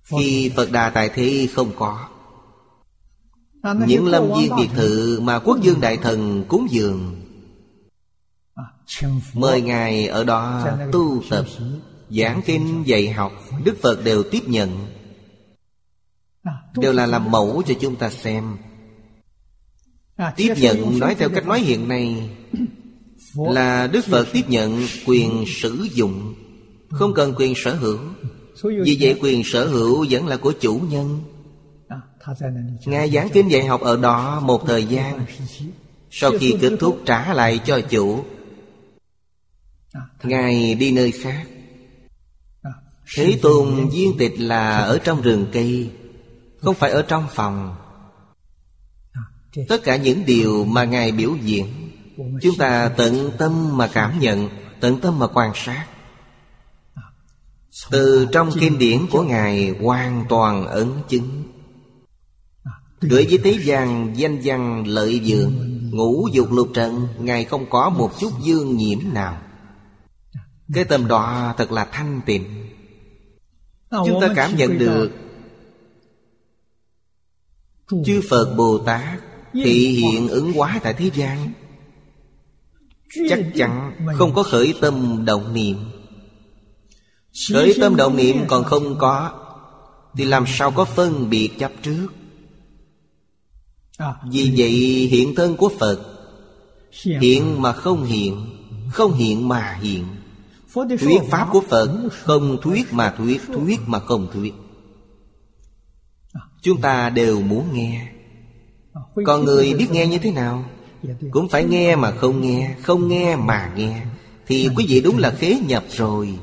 Khi Phật Đà tại thế không có. Những lâm viên biệt thự mà quốc dương đại thần cúng dường. Mời Ngài ở đó tu tập Giảng kinh dạy học Đức Phật đều tiếp nhận. Đều là làm mẫu cho chúng ta xem. À, tiếp nhận nói theo cách nói hiện nay Là Đức Phật tiếp nhận quyền sử dụng Không cần quyền sở hữu Vì vậy quyền sở hữu vẫn là của chủ nhân. À, Ngài giảng kinh dạy học ở đó một thời gian Sau khi kết thúc trả lại cho chủ à, Ngài đi nơi khác. Thế Tôn viên tịch là ở trong rừng cây Không phải ở trong phòng. Tất cả những điều mà Ngài biểu diễn Chúng ta tận tâm mà cảm nhận Tận tâm mà quan sát Từ trong kinh điển của Ngài hoàn toàn ấn chứng. Đối với thế gian danh văn lợi dượng Ngũ dục lục trận Ngài không có một chút dương nhiễm nào. Cái tâm đó thật là thanh tịnh. Chúng ta cảm nhận được Chư Phật Bồ Tát Thị hiện ứng hóa tại thế gian. Chắc chắn không có khởi tâm động niệm Khởi tâm động niệm còn không có Thì làm sao có phân biệt chấp trước? Vì vậy hiện thân của Phật Hiện mà không hiện Không hiện mà hiện. Thuyết Pháp của Phật Không thuyết mà thuyết Thuyết mà không thuyết. Chúng ta đều muốn nghe. Còn người biết nghe như thế nào? Cũng phải nghe mà không nghe Không nghe mà nghe. Thì quý vị đúng là khế nhập rồi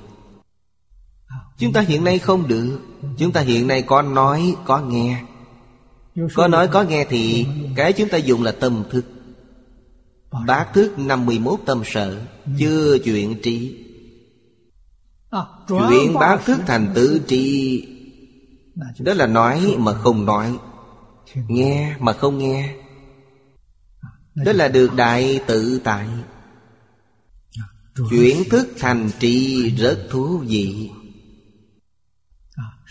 Chúng ta hiện nay không được. Chúng ta hiện nay có nói, có nghe. Có nói, có nghe thì Cái chúng ta dùng là tâm thức. Bát thức 51 tâm sở Chưa chuyện trí. Chuyện bát thức thành tự trí. Đó là nói mà không nói. Nghe mà không nghe. Đó là được đại tự tại. Chuyển thức thành trì rất thú vị.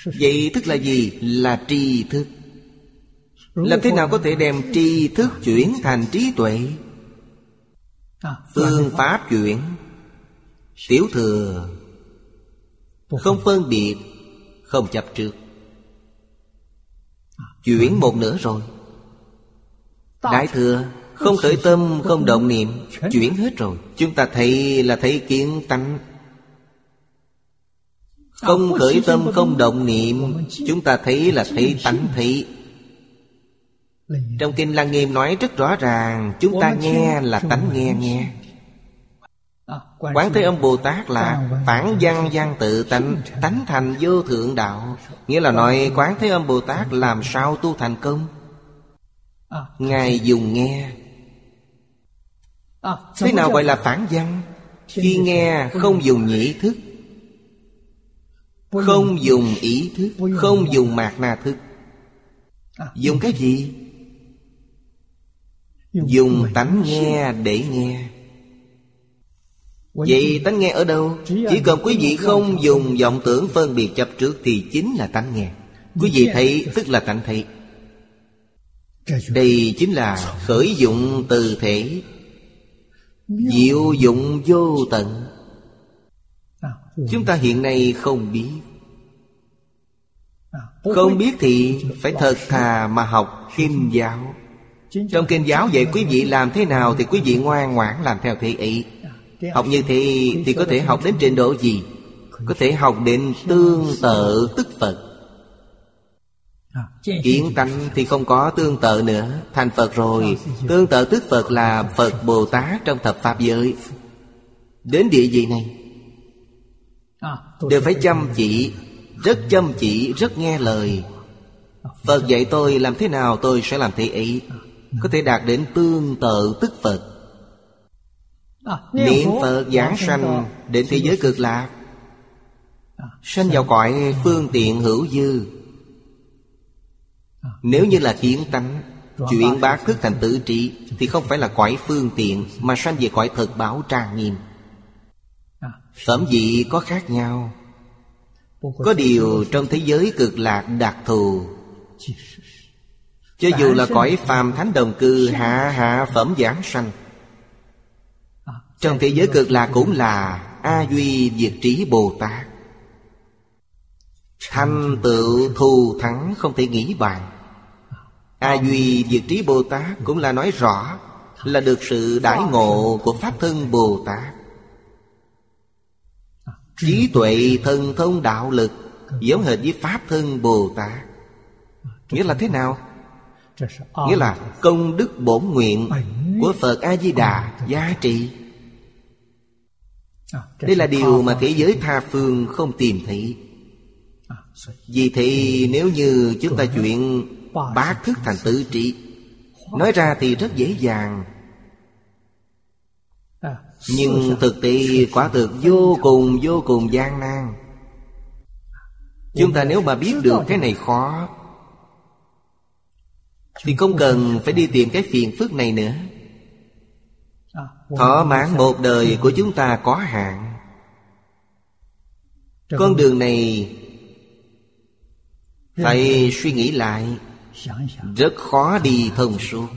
Vậy thức là gì? Là tri thức. Làm thế nào có thể đem tri thức chuyển thành trí tuệ? Phương pháp chuyển. Tiểu thừa. Không phân biệt. Không chấp trước. Chuyển một nửa rồi. Đại thừa Không khởi tâm, không động niệm. Chuyển hết rồi. Chúng ta thấy là thấy kiến tánh. Không khởi tâm, không động niệm Chúng ta thấy là thấy tánh thị. Trong Kinh Lăng Nghiêm nói rất rõ ràng Chúng ta nghe là tánh nghe nghe. Quán Thế Âm Bồ Tát là phản văn văn tự tánh Tánh thành vô thượng đạo. Nghĩa là nói Quán Thế Âm Bồ Tát làm sao tu thành công? Ngài dùng nghe. Thế nào gọi là phản văn? Khi nghe không dùng nhĩ thức Không dùng ý thức Không dùng mạc na thức. Dùng cái gì? Dùng tánh nghe để nghe. Vậy tánh nghe ở đâu? Chỉ cần quý vị không dùng vọng tưởng phân biệt chấp trước Thì chính là tánh nghe. Quý vị thấy tức là tánh thấy. Đây chính là khởi dụng từ thể. Diệu dụng vô tận Chúng ta hiện nay không biết. Không biết thì phải thật thà mà học kinh giáo. Trong kinh giáo dạy quý vị làm thế nào Thì quý vị ngoan ngoãn làm theo thế ấy Học như thế thì có thể học đến trình độ gì? Có thể học đến tương tự tức Phật. Kiến tánh thì không có tương tự nữa. Thành Phật rồi. Tương tự tức Phật là Phật Bồ Tát trong thập Pháp giới. Đến địa vị này Đều phải chăm chỉ Rất chăm chỉ, rất nghe lời. Phật dạy tôi làm thế nào tôi sẽ làm thế ấy. Có thể đạt đến tương tự tức Phật. Niệm Phật giảng sanh Đến thế giới cực lạc. Sanh vào cõi phương tiện hữu dư. Nếu như là kiến tánh Chuyện bát thức thành tự trị Thì không phải là cõi phương tiện Mà sanh về cõi thật báo trang nghiêm Phẩm vị có khác nhau. Có điều trong thế giới cực lạc đặc thù, Cho dù là cõi phàm thánh đồng cư, Hạ hạ phẩm giảng sanh, trong thế giới cực lạc cũng là A Duy Diệt Trí Bồ Tát. Thành tựu thù thắng không thể nghĩ bàn. A Duy Diệt Trí Bồ Tát cũng là nói rõ Là được sự đãi ngộ của Pháp Thân Bồ Tát. Trí tuệ thần thông đạo lực, Giống hệt với Pháp Thân Bồ Tát. Nghĩa là thế nào? Nghĩa là công đức bổn nguyện Của Phật A-di-đà giá trị. Đây là điều mà thế giới tha phương không tìm thấy. Vì thế, nếu như chúng ta chuyện bát thức thành tự trị Nói ra thì rất dễ dàng. Nhưng thực tế quả thực vô cùng vô cùng gian nan. Chúng ta nếu mà biết được cái này khó. Thì không cần phải đi tìm cái phiền phức này nữa. Thỏa mãn một đời của chúng ta có hạn. Con đường này Phải suy nghĩ lại. Rất khó đi thông suốt.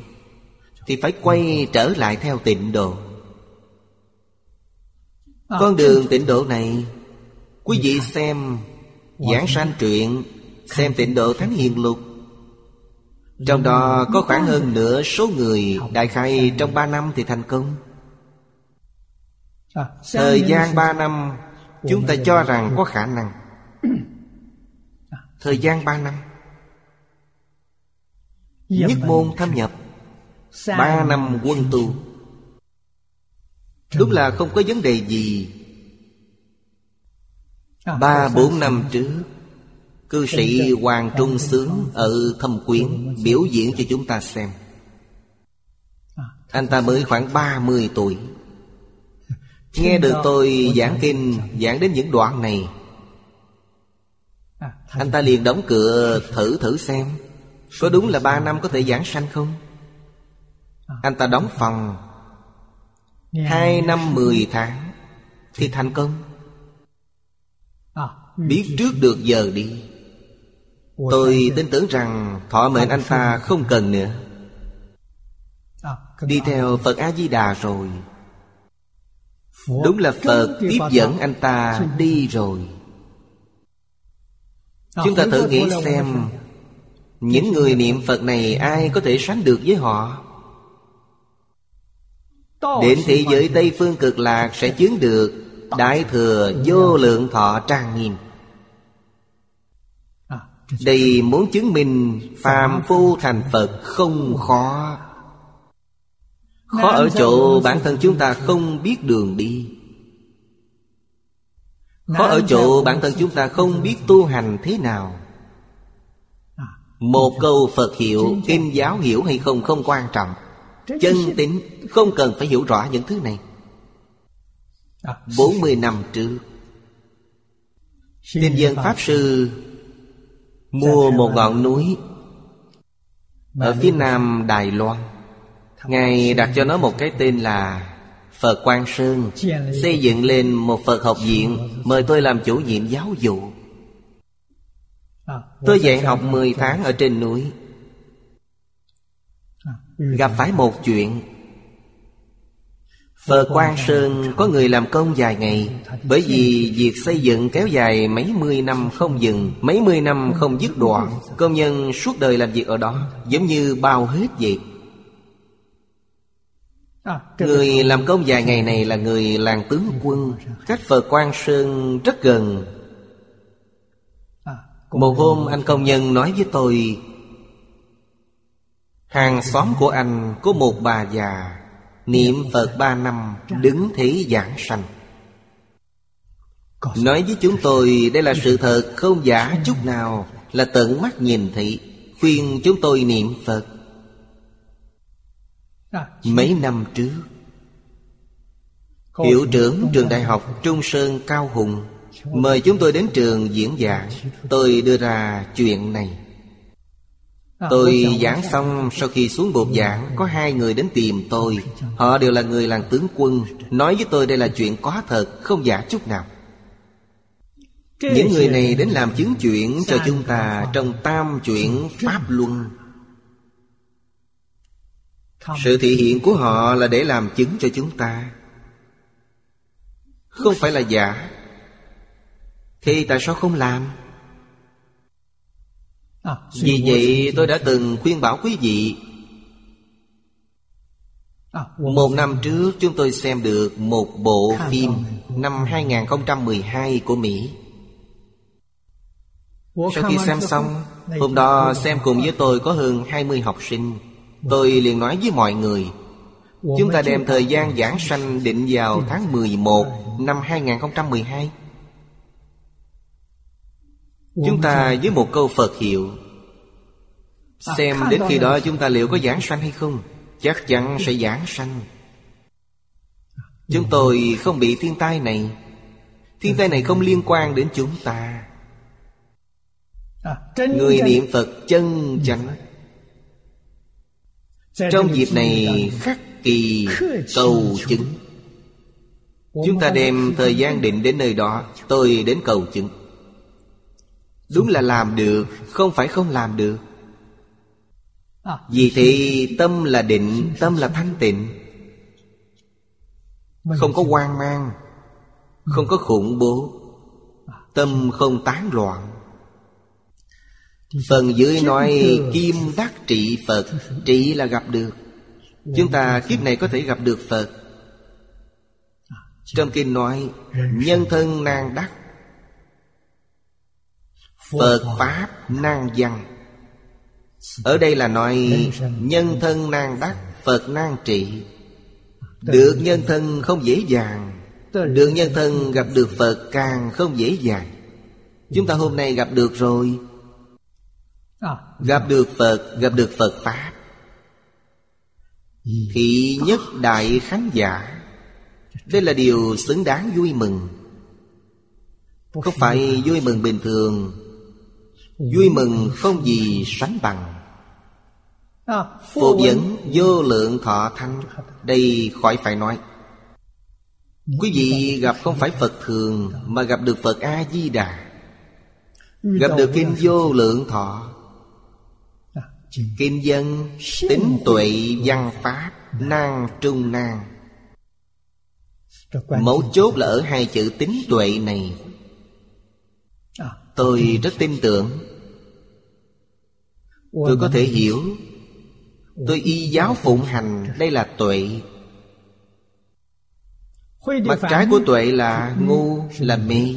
Thì phải quay trở lại theo tịnh độ Con đường tịnh độ này Quý vị xem Giảng sanh truyện Xem tịnh độ Thánh Hiền Lục. Trong đó có khoảng hơn nửa số người Đại khai trong ba năm thì thành công. Thời gian ba năm Chúng ta cho rằng có khả năng. Thời gian ba năm. Nhất môn thâm nhập. Ba năm quân tu Đúng là không có vấn đề gì. Ba bốn năm trước Cư sĩ Hoàng Trung Sướng Ở Thâm Quyến Biểu diễn cho chúng ta xem. Anh ta mới khoảng 30 tuổi. Nghe được tôi giảng kinh Giảng đến những đoạn này. Anh ta liền đóng cửa thử thử xem. Có đúng là ba năm có thể giảng sanh không? Anh ta đóng phòng Hai năm mười tháng Thì thành công. Biết trước được giờ đi. Tôi tin tưởng rằng Thọ mệnh anh ta không. cần nữa. Đi theo Phật A-di-đà rồi. Đúng là Phật tiếp dẫn anh ta đi rồi. Chúng ta thử nghĩ xem Những người niệm Phật này ai có thể sánh được với họ Đến thế giới Tây Phương cực lạc sẽ chứng được Đại thừa vô lượng thọ trang nghiêm. Đây muốn chứng minh phàm phu thành Phật không khó. Khó ở chỗ bản thân chúng ta không biết đường đi. Khó ở chỗ bản thân chúng ta không biết tu hành thế nào. Một câu Phật hiệu, kinh giáo hiểu hay không không quan trọng Chân tính không cần phải hiểu rõ những thứ này. 40 năm trước Thiên dân Pháp Sư Mua một ngọn núi Ở phía nam Đài Loan. Ngài đặt cho nó một cái tên là Phật Quang Sơn. Xây dựng lên một Phật học viện. Mời tôi làm chủ nhiệm giáo dục Tôi dạy học 10 tháng ở trên núi Gặp phải một chuyện. Phật Quang Sơn có người làm công dài ngày Bởi vì việc xây dựng kéo dài mấy mươi năm không dừng Mấy mươi năm không dứt đoạn Công nhân suốt đời làm việc ở đó Giống như bao hết vậy Người làm công dài ngày này là người làng tướng quân. Cách Phật Quang Sơn rất gần. Một hôm anh công nhân nói với tôi Hàng xóm của anh có một bà già, Niệm Phật ba năm, Đứng thế giảng sanh. Nói với chúng tôi, Đây là sự thật, không giả chút nào, Là tận mắt nhìn thấy, Khuyên chúng tôi niệm Phật. Mấy năm trước, Hiệu trưởng trường đại học Trung Sơn Cao Hùng Mời chúng tôi đến trường diễn giảng. Tôi đưa ra chuyện này tôi giảng xong sau khi xuống bục giảng Có hai người đến tìm tôi. Họ đều là người làng tướng quân. Nói với tôi đây là chuyện có thật Không giả chút nào. Những người này đến làm chứng chuyện cho chúng ta Trong tam chuyện Pháp Luân. Sự thị hiện của họ là để làm chứng cho chúng ta. Không phải là giả. Thì tại sao không làm Vì vậy tôi đã từng khuyên bảo quý vị. À, Một năm trước chúng tôi xem được một bộ phim Năm 2012 của Mỹ. Sau khi xem xong Hôm đó xem cùng với tôi có hơn 20 học sinh. Tôi liền nói với mọi người Chúng ta đem thời gian giảng sanh định vào tháng 11 năm 2012 Chúng ta với một câu Phật hiệu. Xem đến khi đó chúng ta liệu có giảng sanh hay không. Chắc chắn sẽ giảng sanh. Chúng tôi không bị thiên tai này. Thiên tai này không liên quan đến chúng ta. Người niệm Phật chân chánh. Trong dịp này khắc kỳ cầu chứng. Chúng ta đem thời gian định đến nơi đó. Tôi đến cầu chứng Đúng là làm được, Không phải không làm được. Vì thì tâm là định, Tâm là thanh tịnh. Không có hoang mang, Không có khủng bố. Tâm không tán loạn. Phần dưới nói, Kim đắc trị Phật, Trị là gặp được. Chúng ta kiếp này có thể gặp được Phật. Trong kinh nói, Nhân thân nan đắc Phật Pháp nan văn. Ở đây là nói Nhân thân nan đắc Phật nan trị. Được nhân thân không dễ dàng Được nhân thân gặp được Phật càng không dễ dàng. Chúng ta hôm nay gặp được rồi. Gặp được Phật Gặp được Phật Pháp. Thị nhất đại khán giả Đây là điều xứng đáng vui mừng. Không phải vui mừng bình thường Vui mừng không gì sánh bằng. Phổ dẫn vô lượng thọ thanh Đây khỏi phải nói. Quý vị gặp không phải Phật thường Mà gặp được Phật A-di-đà. Gặp được Kinh Vô Lượng Thọ. Kinh dân Tính tuệ văn pháp Nan trung nan. Mấu chốt là ở hai chữ tính tuệ này Tôi rất tin tưởng. Tôi có thể hiểu. Tôi y giáo phụng hành Đây là tuệ. Mặt trái của tuệ là ngu Là mê.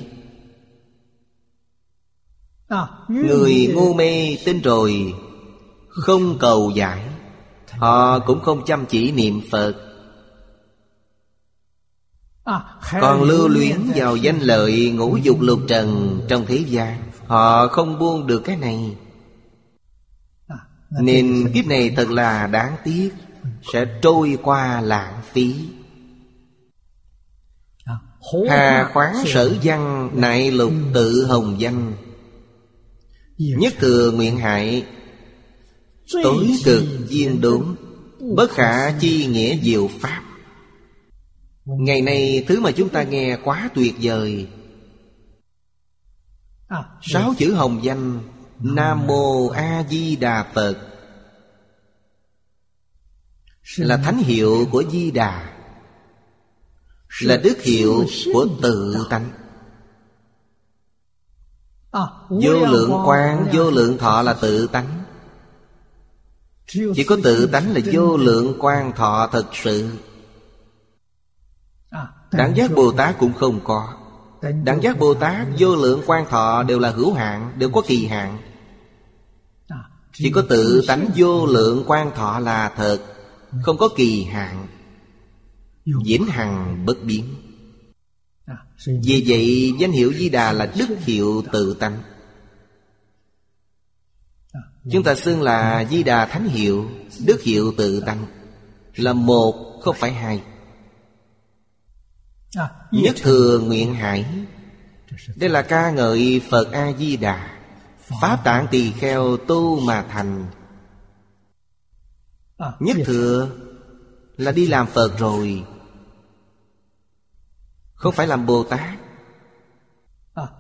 Người ngu mê tin rồi Không cầu giải. Họ cũng không chăm chỉ niệm Phật Còn lưu luyến vào danh lợi ngũ dục lục trần trong thế gian. Họ không buông được cái này. Nên kiếp này thật là đáng tiếc. Sẽ trôi qua lãng phí. Hà khoáng sở văn nại lục tự hồng danh. Nhất thừa nguyện hại Tối cực duyên đúng. Bất khả chi nghĩa diệu pháp Ngày nay thứ mà chúng ta nghe quá tuyệt vời. Sáu chữ hồng danh Nam Mô A Di Đà Phật. Là thánh hiệu của Di Đà. Là đức hiệu của tự tánh. Vô lượng quan, vô lượng thọ là tự tánh. Chỉ có tự tánh là vô lượng quan thọ thật sự Đẳng giác Bồ Tát cũng không có. Đẳng giác Bồ Tát vô lượng quan thọ đều là hữu hạn Đều có kỳ hạn. Chỉ có tự tánh vô lượng quan thọ là thật Không có kỳ hạn. Vĩnh hằng bất biến. Vì vậy danh hiệu Di Đà là đức hiệu tự tánh. Chúng ta xưng là Di Đà Thánh Hiệu Đức hiệu tự tánh Là một không phải hai Nhất thừa nguyện hải Đây là ca ngợi Phật A-di-đà. Pháp tạng tỳ kheo tu mà thành. Nhất thừa là đi làm Phật rồi. Không phải làm Bồ Tát.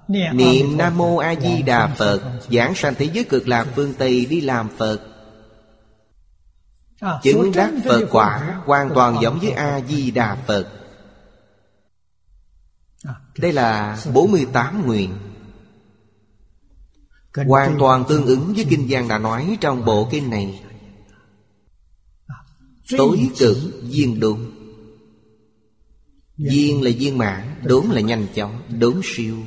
Niệm Nam Mô A Di Đà Phật Giảng sanh thế giới cực lạc phương Tây đi làm Phật. Chứng đắc Phật quả Hoàn toàn giống với A Di Đà Phật Đây là 48 nguyện. Hoàn toàn tương ứng với Kinh Giang đã nói trong bộ kinh này. Tối cực viên đúng. Viên là viên mãn Đốn là nhanh chóng Đốn siêu.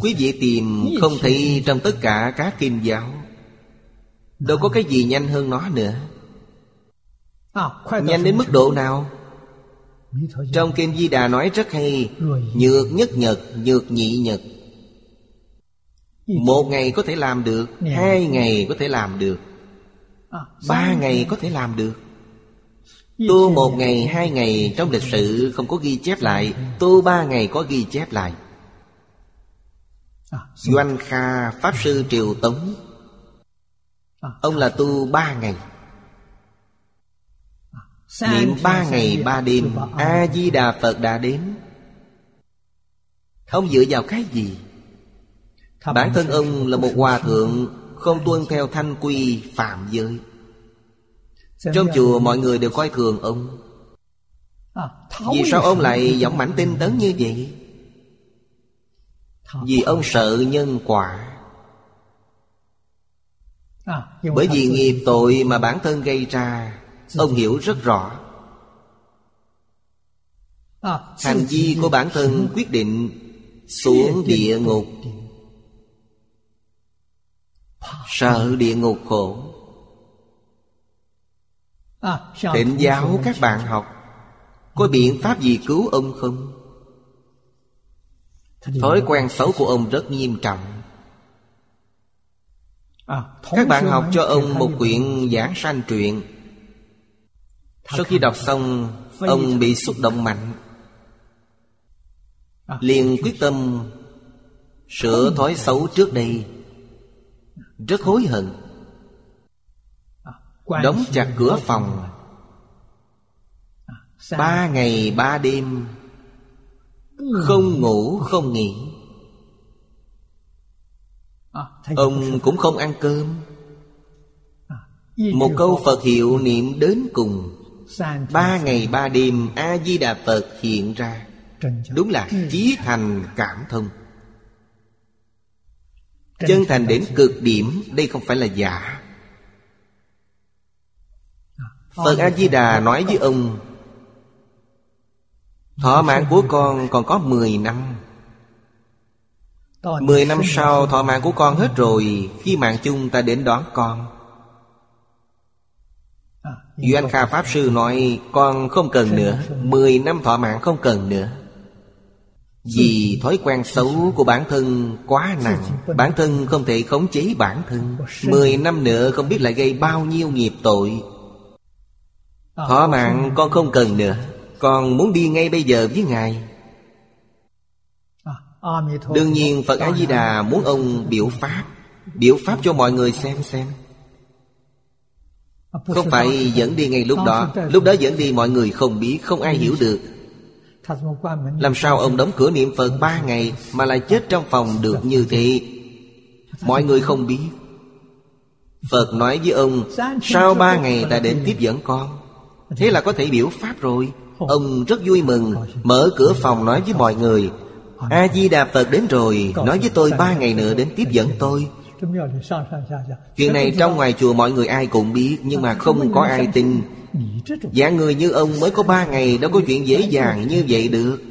Quý vị tìm không thấy trong tất cả các kinh giáo. Đâu có cái gì nhanh hơn nó nữa. Nhanh đến mức độ nào trong Kinh Di Đà nói rất hay Nhược nhất nhật, nhược nhị nhật. Một ngày có thể làm được Hai ngày có thể làm được Ba ngày có thể làm được. Tu một ngày, hai ngày trong lịch sử không có ghi chép lại Tu ba ngày có ghi chép lại. Doanh Kha Pháp Sư Triều Tống Ông là tu ba ngày. Niệm ba ngày ba đêm A-di-đà Phật đã đến. Ông dựa vào cái gì? Bản thân ông là một hòa thượng Không tuân theo thanh quy phạm giới. Trong chùa mọi người đều coi thường ông. Vì sao ông lại giọng mạnh tinh tấn như vậy? Vì ông sợ nhân quả. Bởi vì nghiệp tội mà bản thân gây ra Ông hiểu rất rõ. Hành vi của bản thân quyết định xuống địa ngục. Sợ địa ngục khổ. Thịnh giáo các bạn học Có biện pháp gì cứu ông không? Thói quen xấu của ông rất nghiêm trọng. Các bạn học cho ông một quyển giảng sanh truyện Sau khi đọc xong Ông bị xúc động mạnh. Liền quyết tâm Sửa thói xấu trước đây. Rất hối hận. Đóng chặt cửa phòng. Ba ngày ba đêm. Không ngủ không nghỉ. Ông cũng không ăn cơm. Một câu Phật hiệu niệm đến cùng Ba ngày ba đêm A-di-đà Phật hiện ra. Đúng là chí thành cảm thông. Chân thành đến cực điểm Đây không phải là giả. Phật A-di-đà nói với ông Thọ mạng của con còn có 10 năm. Mười năm sau thọ mạng của con hết rồi Khi mạng chung ta đến đón con Doan Kha Pháp Sư nói, Con không cần nữa, Mười năm thọ mạng không cần nữa. Vì thói quen xấu của bản thân quá nặng, Bản thân không thể khống chế bản thân. Mười năm nữa không biết lại gây bao nhiêu nghiệp tội. Thọ mạng con không cần nữa, Con muốn đi ngay bây giờ với Ngài. Đương nhiên Phật A-di-đà muốn ông biểu pháp Biểu pháp cho mọi người xem xem. Không phải dẫn đi ngay lúc đó. Lúc đó dẫn đi mọi người không biết Không ai hiểu được. Làm sao ông đóng cửa niệm Phật ba ngày Mà lại chết trong phòng được như thế? Mọi người không biết. Phật nói với ông Sau ba ngày ta đến tiếp dẫn con. Thế là có thể biểu pháp rồi. Ông rất vui mừng Mở cửa phòng nói với mọi người A-di-đà Phật đến rồi. Nói với tôi ba ngày nữa đến tiếp dẫn tôi Chuyện này trong ngoài chùa mọi người ai cũng biết Nhưng mà không có ai tin. dạng người như ông mới có ba ngày Đâu có chuyện dễ dàng như vậy được.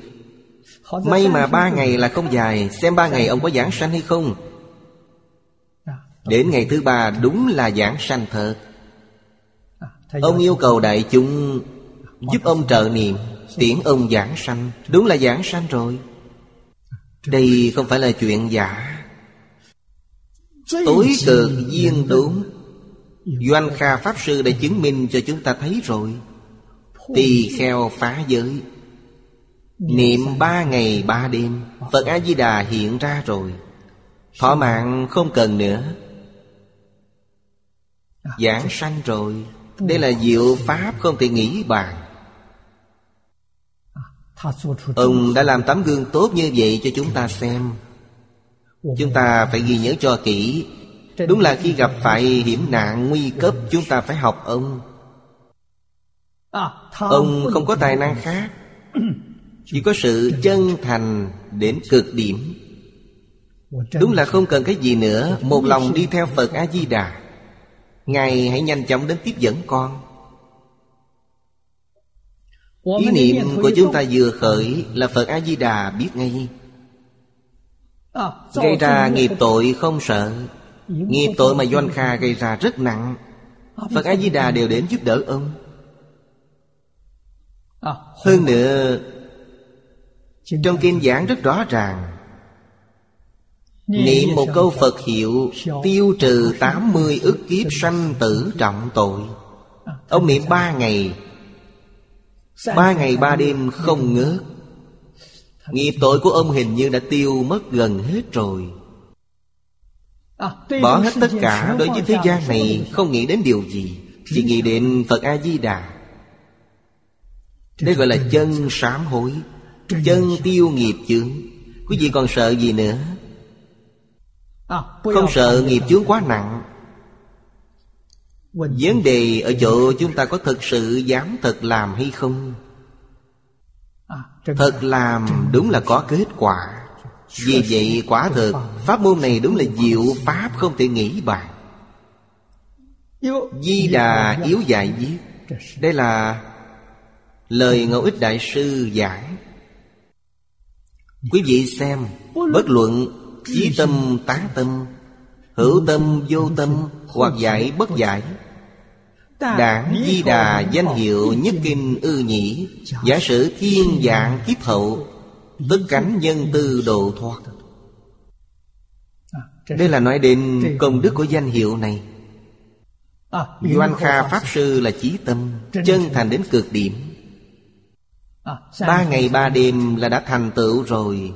May mà ba ngày là không dài Xem ba ngày ông có giảng sanh hay không. Đến ngày thứ ba đúng là giảng sanh thật. Ông yêu cầu đại chúng Giúp ông trợ niệm Tiễn ông giảng sanh. Đúng là giảng sanh rồi. Đây không phải là chuyện giả Tối cực duyên đúng. Doanh Kha Pháp Sư đã chứng minh cho chúng ta thấy rồi. Tỳ kheo phá giới. Niệm ba ngày ba đêm Phật A-di-đà hiện ra rồi. Thọ mạng không cần nữa. Giảng sanh rồi. Đây là diệu pháp không thể nghĩ bàn. Ông đã làm tấm gương tốt như vậy cho chúng ta xem Chúng ta phải ghi nhớ cho kỹ. Đúng là khi gặp phải hiểm nạn nguy cấp, Chúng ta phải học, ông. Ông không có tài năng khác. Chỉ có sự chân thành đến cực điểm. Đúng là không cần cái gì nữa. Một lòng đi theo Phật A-di-đà. Ngài hãy nhanh chóng đến tiếp dẫn con. Ý niệm của chúng ta vừa khởi Là Phật A-di-đà biết ngay. Gây ra nghiệp tội không sợ. Nghiệp tội mà Doanh Kha gây ra rất nặng. Phật A-di-đà đều đến giúp đỡ ông. Hơn nữa Trong kinh giảng rất rõ ràng. Niệm một câu Phật hiệu Tiêu trừ 80 ức kiếp sanh tử trọng tội. Ông niệm ba ngày. Ba ngày ba đêm không ngớt Nghiệp tội của ông hình như đã tiêu mất gần hết rồi. Bỏ hết tất cả đối với thế gian này Không nghĩ đến điều gì. Chỉ nghĩ đến Phật A-di-đà. Đây gọi là chân sám hối Chân tiêu nghiệp chướng. Quý vị còn sợ gì nữa? Không sợ nghiệp chướng quá nặng. Vấn đề ở chỗ chúng ta có thực sự dám thật làm hay không Thật làm đúng là có kết quả. Vì vậy quả thực Pháp môn này đúng là diệu Pháp không thể nghĩ bàn. Di Đà yếu dạy viết. Đây là Lời Ngẫu Ích Đại Sư giảng Quý vị xem Bất luận Chí tâm tán tâm Hữu tâm vô tâm Hoặc giải bất giải Đảng Di Đà danh hiệu nhất kinh ư nhĩ, Giả sử thiên dạng kiếp hậu Tất cánh nhân tư độ thoát. Đây là nói đến công đức của danh hiệu này. Doan Kha Pháp Sư là chí tâm, Chân thành đến cực điểm. Ba ngày ba đêm là đã thành tựu rồi.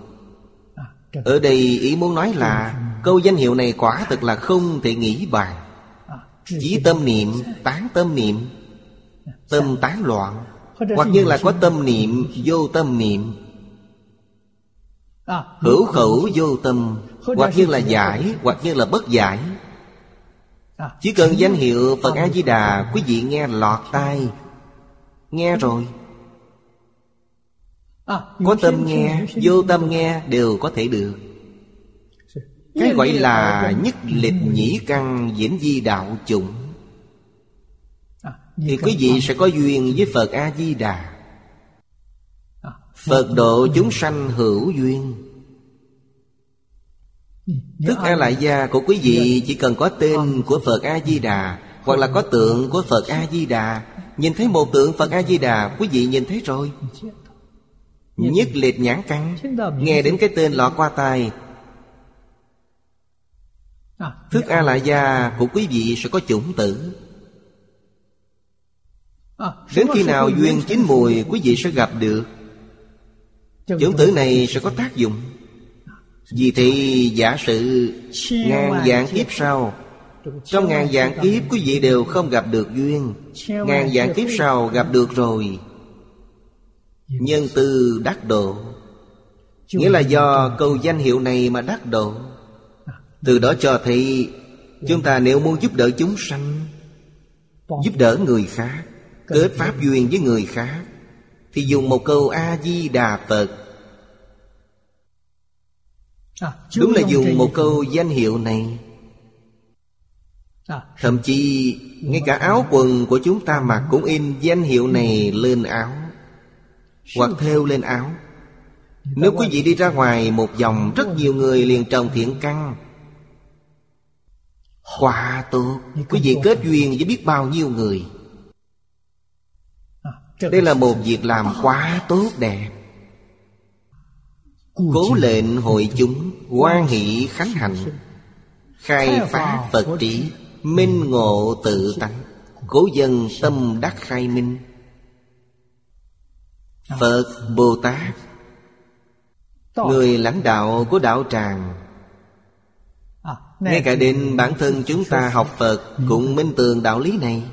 Ở đây ý muốn nói là Câu danh hiệu này quả thực là không thể nghĩ bàn chỉ tâm niệm tán tâm niệm. Tâm tán loạn. Hoặc như là có tâm niệm vô tâm niệm. Hữu khẩu vô tâm. Hoặc như là giải Hoặc như là bất giải. Chỉ cần danh hiệu Phật A-di-đà Quý vị nghe lọt tai. Nghe rồi. Có tâm nghe Vô tâm nghe Đều có thể được cái gọi là nhất lịch nhĩ căn diễn di đạo chủng. À, Thì quý vị sẽ có duyên với Phật A-di-đà. À, Phật độ chúng sanh hữu duyên. Thức A Lại Gia của quý vị chỉ cần có tên của Phật A-di-đà Hoặc là có tượng của Phật A-di-đà. Nhìn thấy một tượng Phật A-di-đà Quý vị nhìn thấy rồi. Nhất liệt nhãn căn. Nghe đến cái tên lọt qua tai Thức A Lại Gia của quý vị sẽ có chủng tử Đến khi nào duyên chín mùi quý vị sẽ gặp được. Chủng tử này sẽ có tác dụng. Vì thì giả sử ngàn dạng kiếp sau Trong ngàn dạng kiếp quý vị đều không gặp được duyên. Ngàn dạng kiếp sau gặp được rồi. Nhân từ đắc độ Nghĩa là do câu danh hiệu này mà đắc độ từ đó cho thấy Chúng ta nếu muốn giúp đỡ chúng sanh Giúp đỡ người khác Kết pháp duyên với người khác Thì dùng một câu A-di-đà Phật. Đúng là dùng một câu danh hiệu này. Thậm chí ngay cả áo quần của chúng ta mặc Cũng in danh hiệu này lên áo Hoặc theo lên áo. Nếu quý vị đi ra ngoài một vòng Rất nhiều người liền trồng thiện căn Quả tốt Quý vị kết duyên với biết bao nhiêu người. Đây là một việc làm quá tốt đẹp. Cố lệnh hội chúng quan hỷ khánh hạnh. Khai phá Phật trí Minh ngộ tự tánh. Cố dân tâm đắc khai minh. Phật Bồ Tát. Người lãnh đạo của đạo tràng ngay cả đến bản thân chúng ta học Phật Cũng minh tường đạo lý này.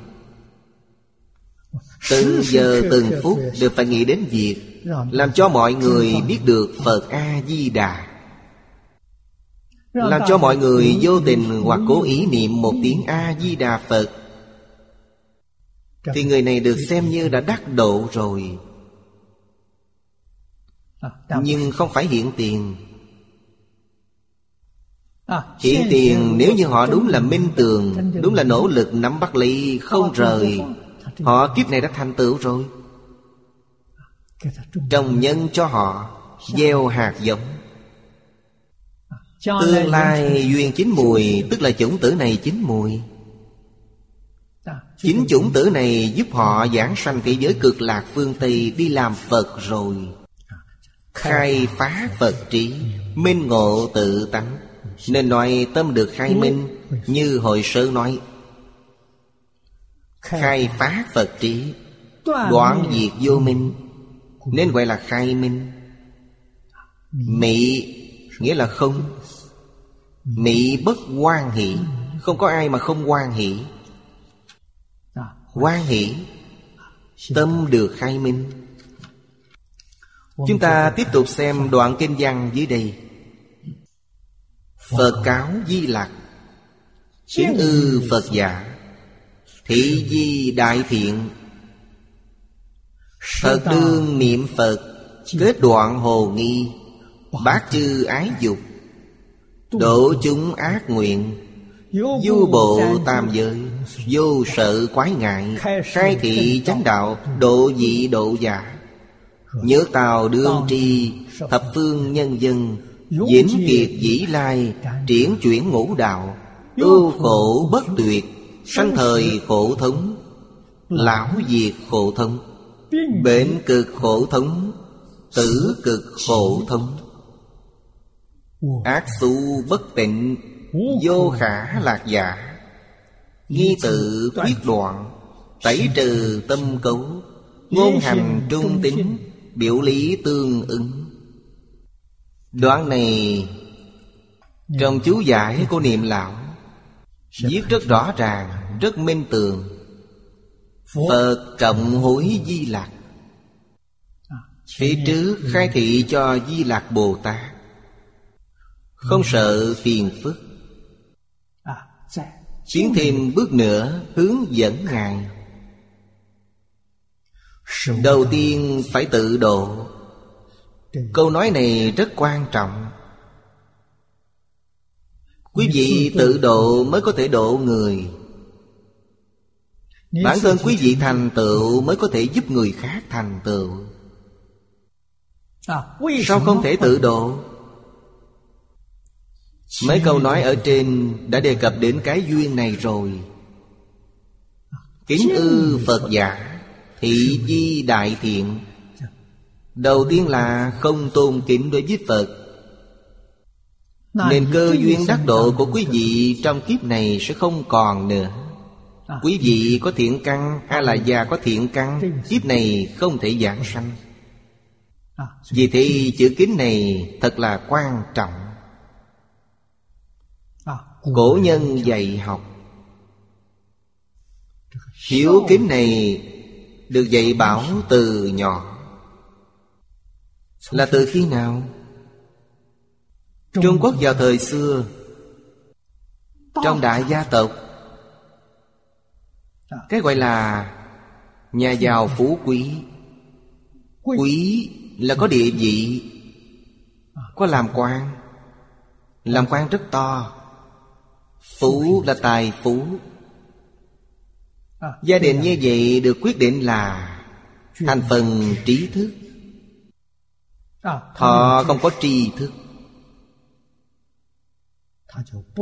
Từng giờ từng phút đều phải nghĩ đến việc Làm cho mọi người biết được Phật A-di-đà. Làm cho mọi người vô tình hoặc cố ý niệm một tiếng A-di-đà Phật. Thì người này được xem như đã đắc độ rồi. Nhưng không phải hiện tiền Hiện tiền nếu như họ đúng là minh tường, Đúng là nỗ lực nắm bắt lý không rời, Họ kiếp này đã thành tựu rồi. Trồng nhân cho họ, Gieo hạt giống. Tương lai duyên chín mùi, Tức là chủng tử này chín mùi. Chính chủng tử này giúp họ giảng sanh thế giới cực lạc phương Tây Đi làm Phật rồi. Khai phá Phật trí, Minh ngộ tự tánh nên nói tâm được khai minh Như hồi sơ nói. Khai phá Phật trí Đoạn diệt vô minh. Nên gọi là khai minh. Mị nghĩa là không. Mị bất quan hỷ. Không có ai mà không quan hỷ. Quan hỷ Tâm được khai minh. Chúng ta tiếp tục xem đoạn kinh văn dưới đây Phật cáo Di Lạc Kính ư Phật giả Thị di đại thiện. Phật đương niệm Phật Kết đoạn hồ nghi Bát chư ái dục Độ chúng ác nguyện Du bộ tam giới Vô sợ quái ngại Khai thị chánh đạo Độ dị độ giả. Nhớ tàu đương tri Thập phương nhân dân Diễn kiệt dĩ lai, Triển chuyển ngũ đạo, Ưu khổ bất tuyệt, Sanh thời khổ thống, Lão diệt khổ thống, Bệnh cực khổ thống, Tử cực khổ thống. Ác xu bất tịnh, Vô khả lạc giả, Nghi tự quyết đoạn, Tẩy trừ tâm cấu, Ngôn hành trung tính, Biểu lý tương ứng. Đoạn này Trong chú giải của niệm lão Viết rất rõ ràng Rất minh tường. Phật trọng hối di lạc Phía trước khai thị cho Di Lạc Bồ Tát. Không sợ phiền phức. Tiến thêm bước nữa hướng dẫn Ngài. Đầu tiên phải tự độ Câu nói này rất quan trọng. Quý vị tự độ mới có thể độ người. Bản thân quý vị thành tựu mới có thể giúp người khác thành tựu. Sao không thể tự độ? Mấy câu nói ở trên đã đề cập đến cái duyên này rồi. Kính ư Phật giả Thị di đại thiện Đầu tiên là không tôn kính đối với Phật. Nên cơ duyên đắc độ của quý vị trong kiếp này sẽ không còn nữa. Quý vị có thiện căn hay là già có thiện căn Kiếp này không thể giảng sanh. Vì thế chữ kính này thật là quan trọng. Cổ nhân dạy học. Hiếu kính này được dạy bảo từ nhỏ Là từ khi nào? Trung Quốc vào thời xưa. Trong đại gia tộc. Cái gọi là Nhà giàu phú quý. Quý. Là có địa vị Có làm quan. Làm quan rất to. Phú là tài phú. Gia đình như vậy được quyết định là Thành phần trí thức Họ không có tri thức.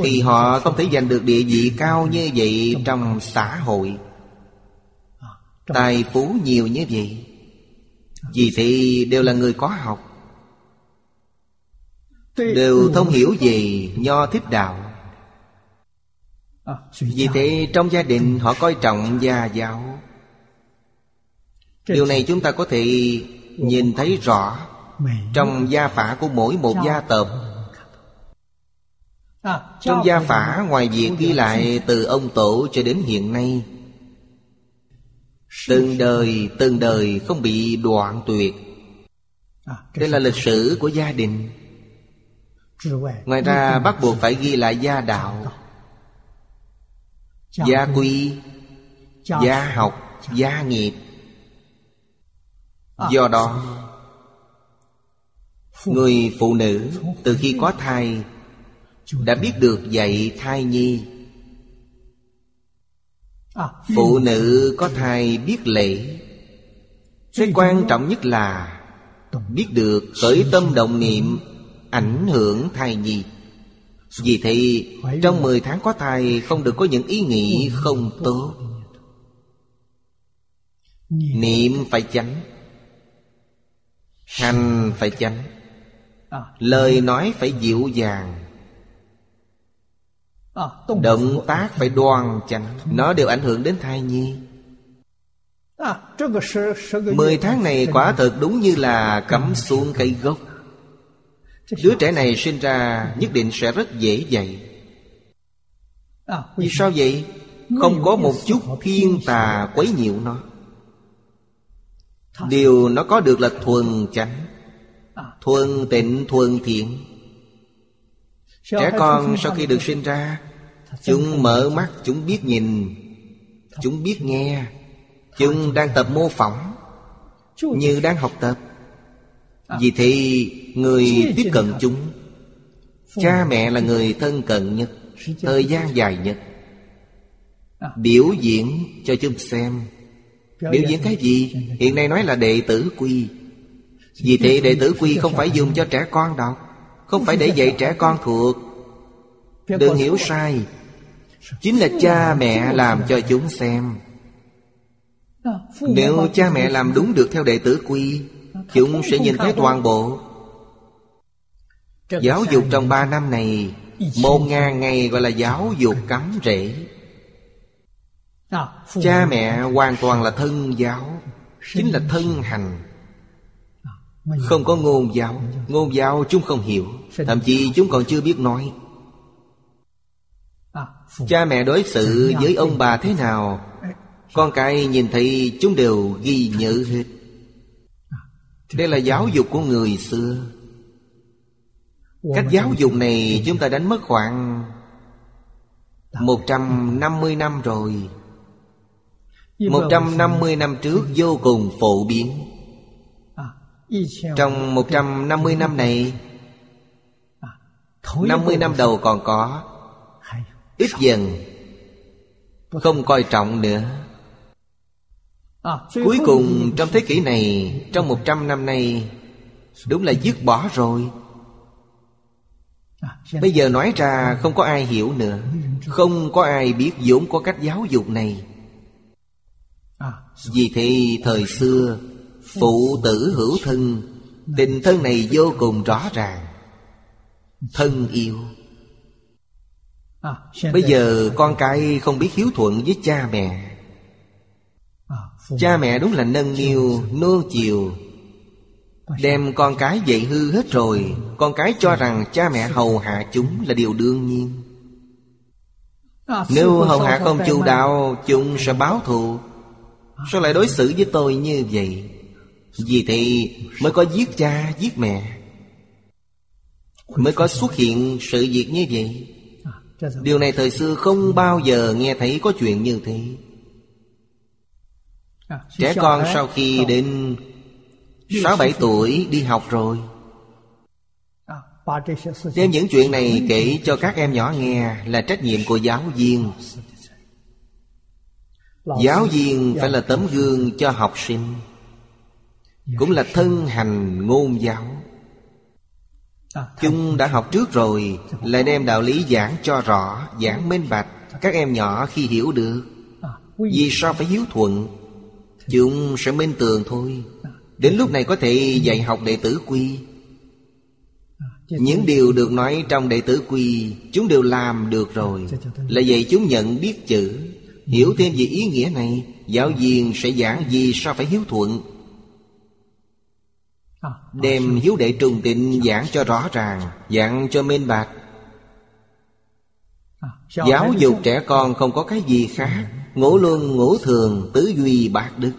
Thì họ không thể giành được địa vị cao như vậy trong xã hội. Tài phú nhiều như vậy. Vì thì đều là người có học. Đều thông hiểu về nho thích đạo. Vì thế trong gia đình họ coi trọng gia giáo. Điều này chúng ta có thể nhìn thấy rõ trong gia phả của mỗi một gia tộc. Trong gia phả ngoài việc ghi lại từ ông tổ cho đến hiện nay Từng đời, từng đời không bị đoạn tuyệt. Đây là lịch sử của gia đình. Ngoài ra bắt buộc phải ghi lại gia đạo Gia quy Gia học Gia nghiệp. Do đó Người phụ nữ Từ khi có thai Đã biết được dạy thai nhi. Phụ nữ có thai biết lễ. Cái quan trọng nhất là Biết được khởi tâm động niệm Ảnh hưởng thai nhi. Vì thế, trong 10 tháng có thai Không được có những ý nghĩ không tốt. Niệm phải chánh, Hành phải chánh. Lời nói phải dịu dàng. Động tác phải đoan chánh. Nó đều ảnh hưởng đến thai nhi. Mười tháng này quả thật đúng như là cắm xuống cây gốc. Đứa trẻ này sinh ra nhất định sẽ rất dễ dạy. Vì sao vậy? Không có một chút thiên tà quấy nhiễu nó. Điều nó có được là thuần chánh. Thuần tịnh thuần thiện. Trẻ con sau khi được sinh ra Chúng mở mắt Chúng biết nhìn Chúng biết nghe. Chúng đang tập mô phỏng Như đang học tập. Vì thế người tiếp cận chúng. Cha mẹ là người thân cận nhất Thời gian dài nhất. Biểu diễn cho chúng xem. Biểu diễn cái gì? Hiện nay nói là đệ tử quy Vì thế đệ tử quy không phải dùng cho trẻ con đọc Không phải để dạy trẻ con thuộc. Đừng hiểu sai. Chính là cha mẹ làm cho chúng xem. Nếu cha mẹ làm đúng được theo đệ tử quy Chúng sẽ nhìn thấy toàn bộ. Giáo dục trong ba năm này Một ngàn ngày gọi là giáo dục cắm rễ. Cha mẹ hoàn toàn là thân giáo Chính là thân hành Không có ngôn giáo. Ngôn giáo chúng không hiểu. Thậm chí chúng còn chưa biết nói. Cha mẹ đối xử với ông bà thế nào? Con cái nhìn thấy chúng đều ghi nhớ hết. Đây là giáo dục của người xưa. Cách giáo dục này chúng ta đánh mất khoảng 150 năm rồi. 150 năm trước vô cùng phổ biến trong 150 năm này 50 năm đầu còn có, Ít dần, Không coi trọng nữa. Cuối cùng, trong thế kỷ này, Trong 100 năm nay, Đúng là dứt bỏ rồi. Bây giờ nói ra, không có ai hiểu nữa, Không có ai biết vốn có cách giáo dục này. Vì thế, thời xưa Phụ tử hữu thân Tình thân này vô cùng rõ ràng. Thân yêu. Bây giờ con cái không biết hiếu thuận với cha mẹ. Cha mẹ đúng là nâng niu, nô chiều. Đem con cái dạy hư hết rồi Con cái cho rằng cha mẹ hầu hạ chúng là điều đương nhiên. Nếu hầu hạ không chu đạo Chúng sẽ báo thù. Sao lại đối xử với tôi như vậy? Vì thì mới có giết cha, giết mẹ. Mới có xuất hiện sự việc như vậy. Điều này thời xưa không bao giờ nghe thấy có chuyện như thế. Trẻ con sau khi đến sáu bảy tuổi đi học rồi. Đem những chuyện này kể cho các em nhỏ nghe Là trách nhiệm của giáo viên. Giáo viên phải là tấm gương cho học sinh. Cũng là thân hành ngôn giáo. Chúng đã học trước rồi Lại đem đạo lý giảng cho rõ Giảng minh bạch. Các em nhỏ khi hiểu được. Vì sao phải hiếu thuận? Chúng sẽ minh tường thôi. Đến lúc này có thể dạy học đệ tử quy. Những điều được nói trong đệ tử quy Chúng đều làm được rồi. Là vậy chúng nhận biết chữ. Hiểu thêm về ý nghĩa này Giáo viên sẽ giảng gì sao phải hiếu thuận Đem hiếu đệ trùng tịnh giảng cho rõ ràng Giảng cho minh bạch. Giáo dục trẻ con không có cái gì khác Ngũ luân ngũ thường tứ duy bạc đức.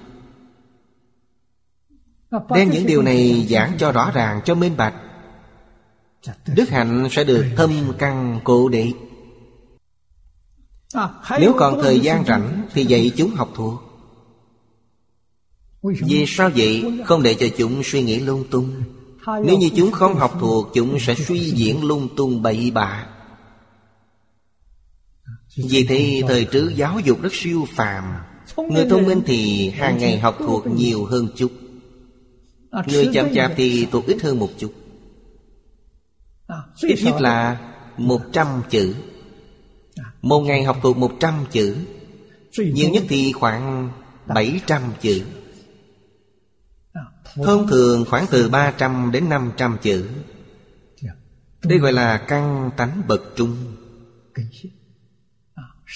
Đem những điều này giảng cho rõ ràng cho minh bạch. Đức hạnh sẽ được thâm căn cố định nếu còn thời gian rảnh Thì dạy chúng học thuộc vì sao vậy? Không để cho chúng suy nghĩ lung tung. Nếu như chúng không học thuộc, Chúng sẽ suy diễn lung tung bậy bạ. Vì thế, thời trước giáo dục rất siêu phàm. Người thông minh thì hàng ngày học thuộc nhiều hơn chút. Người chậm chạp thì thuộc ít hơn một chút. Ít nhất là một trăm chữ. Một ngày học thuộc 100 chữ. Nhiều nhất thì khoảng 700 chữ. Thông thường khoảng từ 300 đến 500 chữ. Đây gọi là căn tánh bậc trung.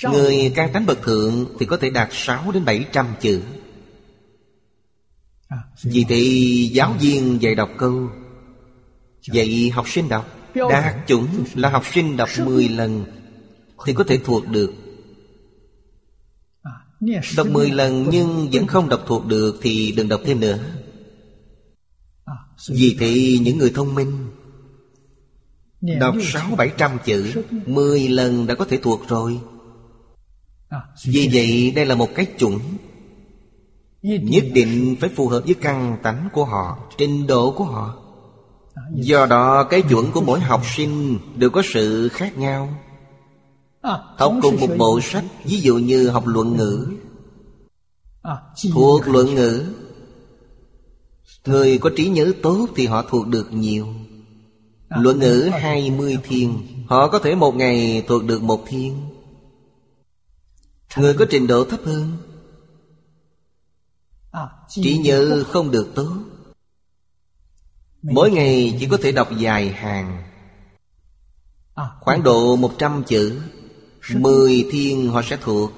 Người căn tánh bậc thượng thì có thể đạt 6 đến 700 chữ. Vì thì giáo viên dạy đọc câu, Dạy học sinh đọc, Đạt chuẩn là học sinh đọc 10 lần Thì có thể thuộc được. Đọc 10 lần nhưng vẫn không đọc thuộc được Thì đừng đọc thêm nữa. Vì thế những người thông minh Đọc sáu bảy trăm chữ Mười lần đã có thể thuộc rồi. Vì vậy đây là một cái chuẩn. Nhất định phải phù hợp với căn tánh của họ Trình độ của họ. Do đó cái chuẩn của mỗi học sinh Đều có sự khác nhau. Học cùng một bộ sách Ví dụ như học luận ngữ. Thuộc luận ngữ Người có trí nhớ tốt thì họ thuộc được nhiều. Luận ngữ 20 thiên Họ có thể một ngày thuộc được một thiên. Người có trình độ thấp hơn. Trí nhớ không được tốt. Mỗi ngày chỉ có thể đọc dài hàng. Khoảng độ 100 chữ. Mười thiên họ sẽ thuộc.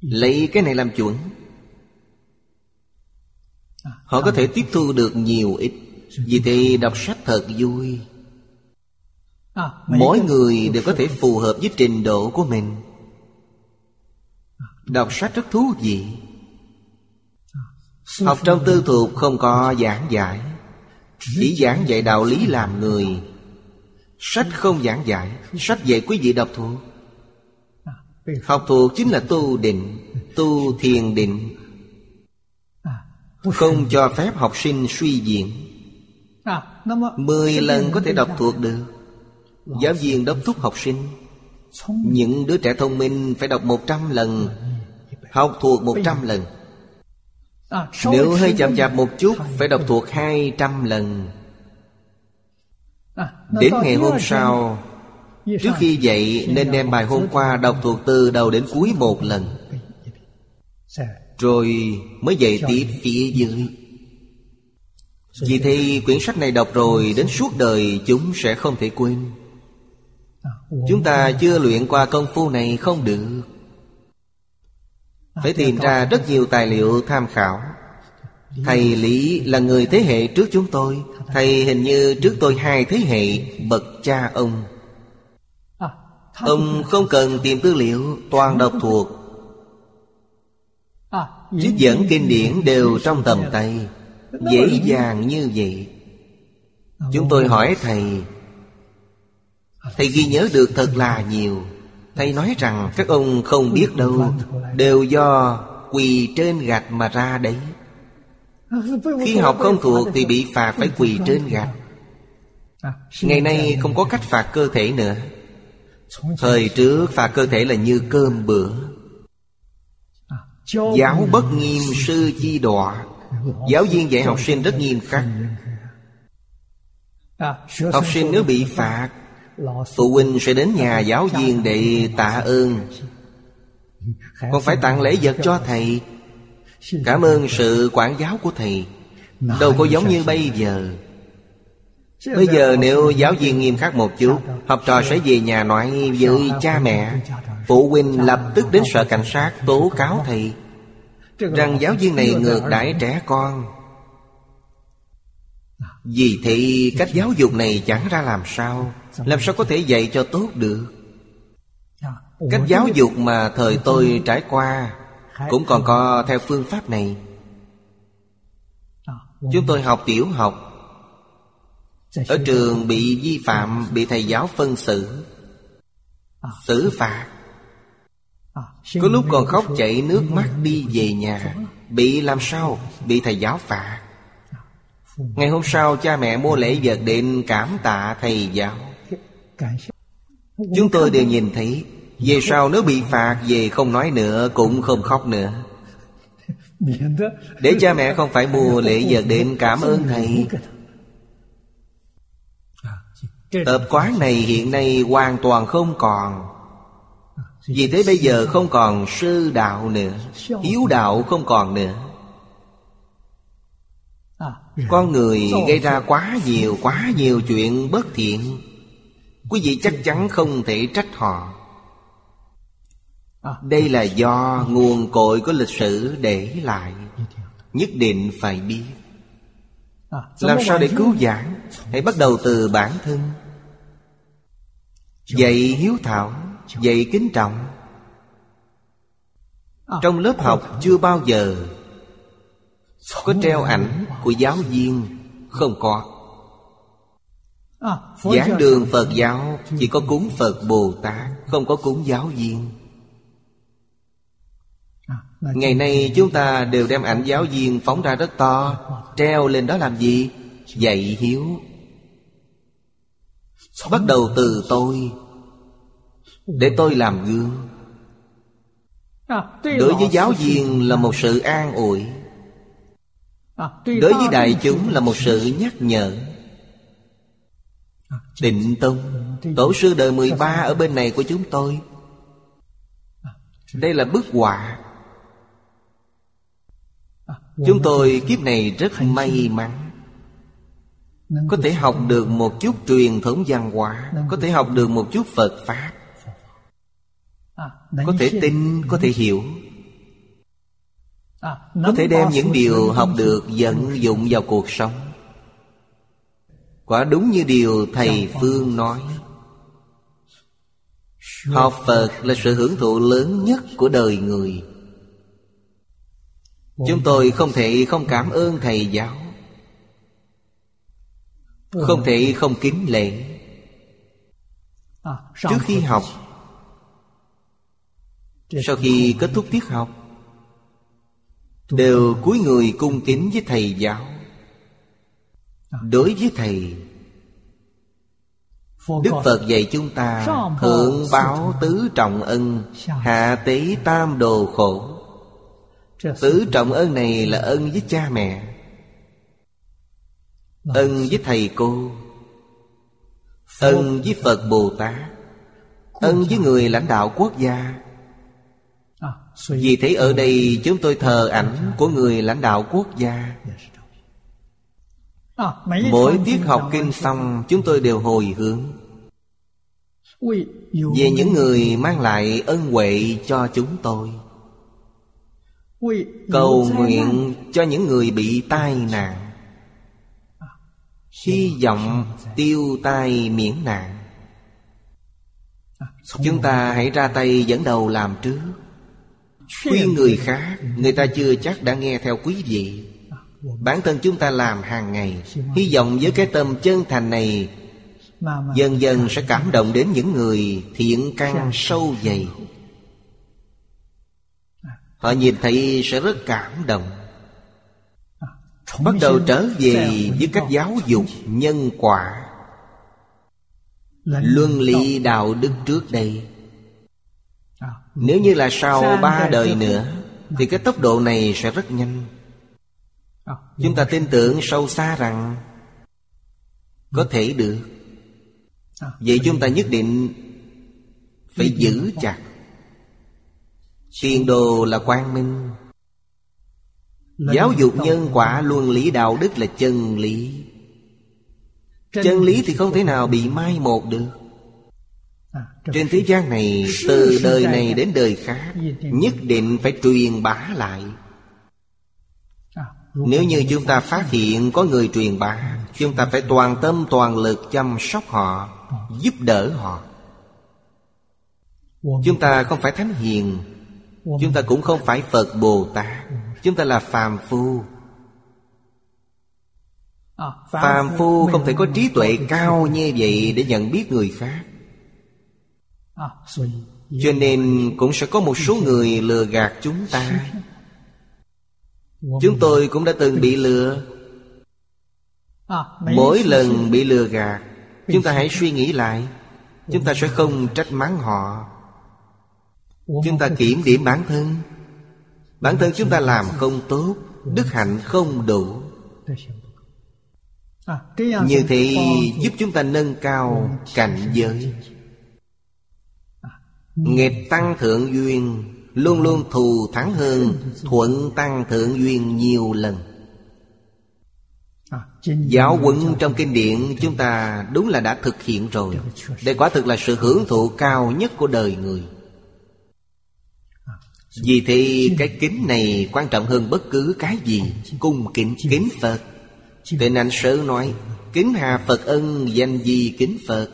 Lấy cái này làm chuẩn Họ có thể tiếp thu được nhiều ít. Vì thế đọc sách thật vui. Mỗi người đều có thể phù hợp với trình độ của mình. Đọc sách rất thú vị. Học trong tư thuộc không có giảng giải. Chỉ giảng dạy đạo lý làm người. Sách không giảng giải Sách dạy quý vị đọc thuộc. Học thuộc chính là tu định Tu thiền định Không cho phép học sinh suy diễn. Mười lần có thể đọc thuộc được. Giáo viên đốc thúc học sinh. Những đứa trẻ thông minh phải đọc một trăm lần Học thuộc một trăm lần. Nếu hơi chậm chạp một chút Phải đọc thuộc hai trăm lần. Đến ngày hôm sau Trước khi dậy nên đem bài hôm qua đọc thuộc từ đầu đến cuối một lần Rồi mới dậy tiếp phía dưới. Vì thế quyển sách này đọc rồi Đến suốt đời chúng sẽ không thể quên. Chúng ta chưa luyện qua công phu này không được. Phải tìm ra rất nhiều tài liệu tham khảo. Thầy Lý là người thế hệ trước chúng tôi. Thầy hình như trước tôi hai thế hệ Bậc cha ông. Ông không cần tìm tư liệu Toàn đọc thuộc Trích dẫn kinh điển đều trong tầm tay, Dễ dàng như vậy. Chúng tôi hỏi thầy Thầy ghi nhớ được thật là nhiều. Thầy nói rằng các ông không biết đâu, Đều do quỳ trên gạch mà ra đấy. Khi học không thuộc thì bị phạt phải quỳ trên gạch. Ngày nay không có cách phạt cơ thể nữa. Thời trước phạt cơ thể là như cơm bữa. Giáo bất nghiêm sư chi đọa. Giáo viên dạy học sinh rất nghiêm khắc. Học sinh nếu bị phạt Phụ huynh sẽ đến nhà giáo viên để tạ ơn. Còn phải tặng lễ vật cho thầy. Cảm ơn sự quản giáo của thầy. Đâu có giống như bây giờ Bây giờ nếu giáo viên nghiêm khắc một chút Học trò sẽ về nhà nói với cha mẹ. Phụ huynh lập tức đến sở cảnh sát tố cáo thầy Rằng giáo viên này ngược đãi trẻ con. Vì thì cách giáo dục này chẳng ra làm sao Làm sao có thể dạy cho tốt được? Cách giáo dục mà thời tôi trải qua Cũng còn có theo phương pháp này. Chúng tôi học tiểu học ở trường bị vi phạm Bị thầy giáo phân xử. Xử phạt. Có lúc còn khóc chảy nước mắt đi về nhà. Bị làm sao? Bị thầy giáo phạt. Ngày hôm sau cha mẹ mua lễ vật đến cảm tạ thầy giáo. Chúng tôi đều nhìn thấy. Về sau nếu bị phạt về không nói nữa Cũng không khóc nữa. Để cha mẹ không phải mua lễ vật đến cảm ơn thầy Tập quán này hiện nay hoàn toàn không còn. Vì thế bây giờ không còn sư đạo nữa, Hiếu đạo không còn nữa. Con người gây ra quá nhiều quá nhiều chuyện bất thiện. Quý vị chắc chắn không thể trách họ. Đây là do nguồn cội của lịch sử để lại, Nhất định phải biết. Làm sao để cứu giảng Hãy bắt đầu từ bản thân. Dạy hiếu thảo Dạy kính trọng. Trong lớp học chưa bao giờ Có treo ảnh của giáo viên, Không có. Giảng đường Phật giáo Chỉ có cúng Phật Bồ Tát, Không có cúng giáo viên. Ngày nay chúng ta đều đem ảnh giáo viên phóng ra rất to, Treo lên đó làm gì? Dạy hiếu. Bắt đầu từ tôi, Để tôi làm gương. Đối với giáo viên là một sự an ủi. Đối với đại chúng là một sự nhắc nhở. Định Tông, Tổ sư đời 13 ở bên này của chúng tôi. Đây là bức họa. Chúng tôi kiếp này rất may mắn. Có thể học được một chút truyền thống văn hóa Có thể học được một chút Phật Pháp. Có thể tin, có thể hiểu. Có thể đem những điều học được vận dụng vào cuộc sống. Quả đúng như điều Thầy Phương nói. Học Phật là sự hưởng thụ lớn nhất của đời người. Chúng tôi không thể không cảm ơn Thầy giáo Không thể không kính lễ Trước khi học Sau khi kết thúc tiết học Đều cúi người cung kính với Thầy giáo. Đối với Thầy Đức Phật dạy chúng ta Thượng báo tứ trọng ân Hạ tế tam đồ khổ. Tứ trọng ân này là ân với cha mẹ Ân với thầy cô. Ân với Phật Bồ Tát. Ân với người lãnh đạo quốc gia. Vì thế ở đây chúng tôi thờ ảnh của người lãnh đạo quốc gia. Mỗi tiết học kinh xong Chúng tôi đều hồi hướng. Về những người mang lại ân huệ cho chúng tôi. Cầu nguyện cho những người bị tai nạn Hy vọng tiêu tai miễn nạn. Chúng ta hãy ra tay dẫn đầu làm trước. Khuyên người khác, Người ta chưa chắc đã nghe theo quý vị. Bản thân chúng ta làm hàng ngày. Hy vọng với cái tâm chân thành này, Dần dần sẽ cảm động đến những người thiện căn sâu dày. Họ nhìn thấy sẽ rất cảm động. Bắt đầu trở về với cách giáo dục nhân quả. Luân lý đạo đức trước đây. Nếu như là sau ba đời nữa Thì cái tốc độ này sẽ rất nhanh. Chúng ta tin tưởng sâu xa rằng Có thể được. Vậy chúng ta nhất định Phải giữ chặt. Tiền đồ là quang minh Giáo dục nhân quả luân lý đạo đức là chân lý. Chân lý thì không thể nào bị mai một được. Trên thế gian này Từ đời này đến đời khác Nhất định phải truyền bá lại. Nếu như chúng ta phát hiện có người truyền bá Chúng ta phải toàn tâm toàn lực chăm sóc họ Giúp đỡ họ. Chúng ta không phải thánh hiền Chúng ta cũng không phải Phật Bồ Tát Chúng ta là phàm phu. Phàm phu không thể có trí tuệ cao như vậy Để nhận biết người khác. Cho nên cũng sẽ có một số người lừa gạt chúng ta. Chúng tôi cũng đã từng bị lừa. Mỗi lần bị lừa gạt Chúng ta hãy suy nghĩ lại. Chúng ta sẽ không trách mắng họ. Chúng ta kiểm điểm bản thân Bản thân chúng ta làm không tốt Đức hạnh không đủ. Như thế giúp chúng ta nâng cao cảnh giới. Nghiệp tăng thượng duyên Luôn luôn thù thắng hơn Thuận tăng thượng duyên nhiều lần. Giáo huấn trong kinh điển chúng ta đúng là đã thực hiện rồi. Đây quả thực là sự hưởng thụ cao nhất của đời người vì thế cái kính này quan trọng hơn bất cứ cái gì Cung kính kính Phật. Tên anh sớ nói Kính hà Phật ân danh gì kính Phật?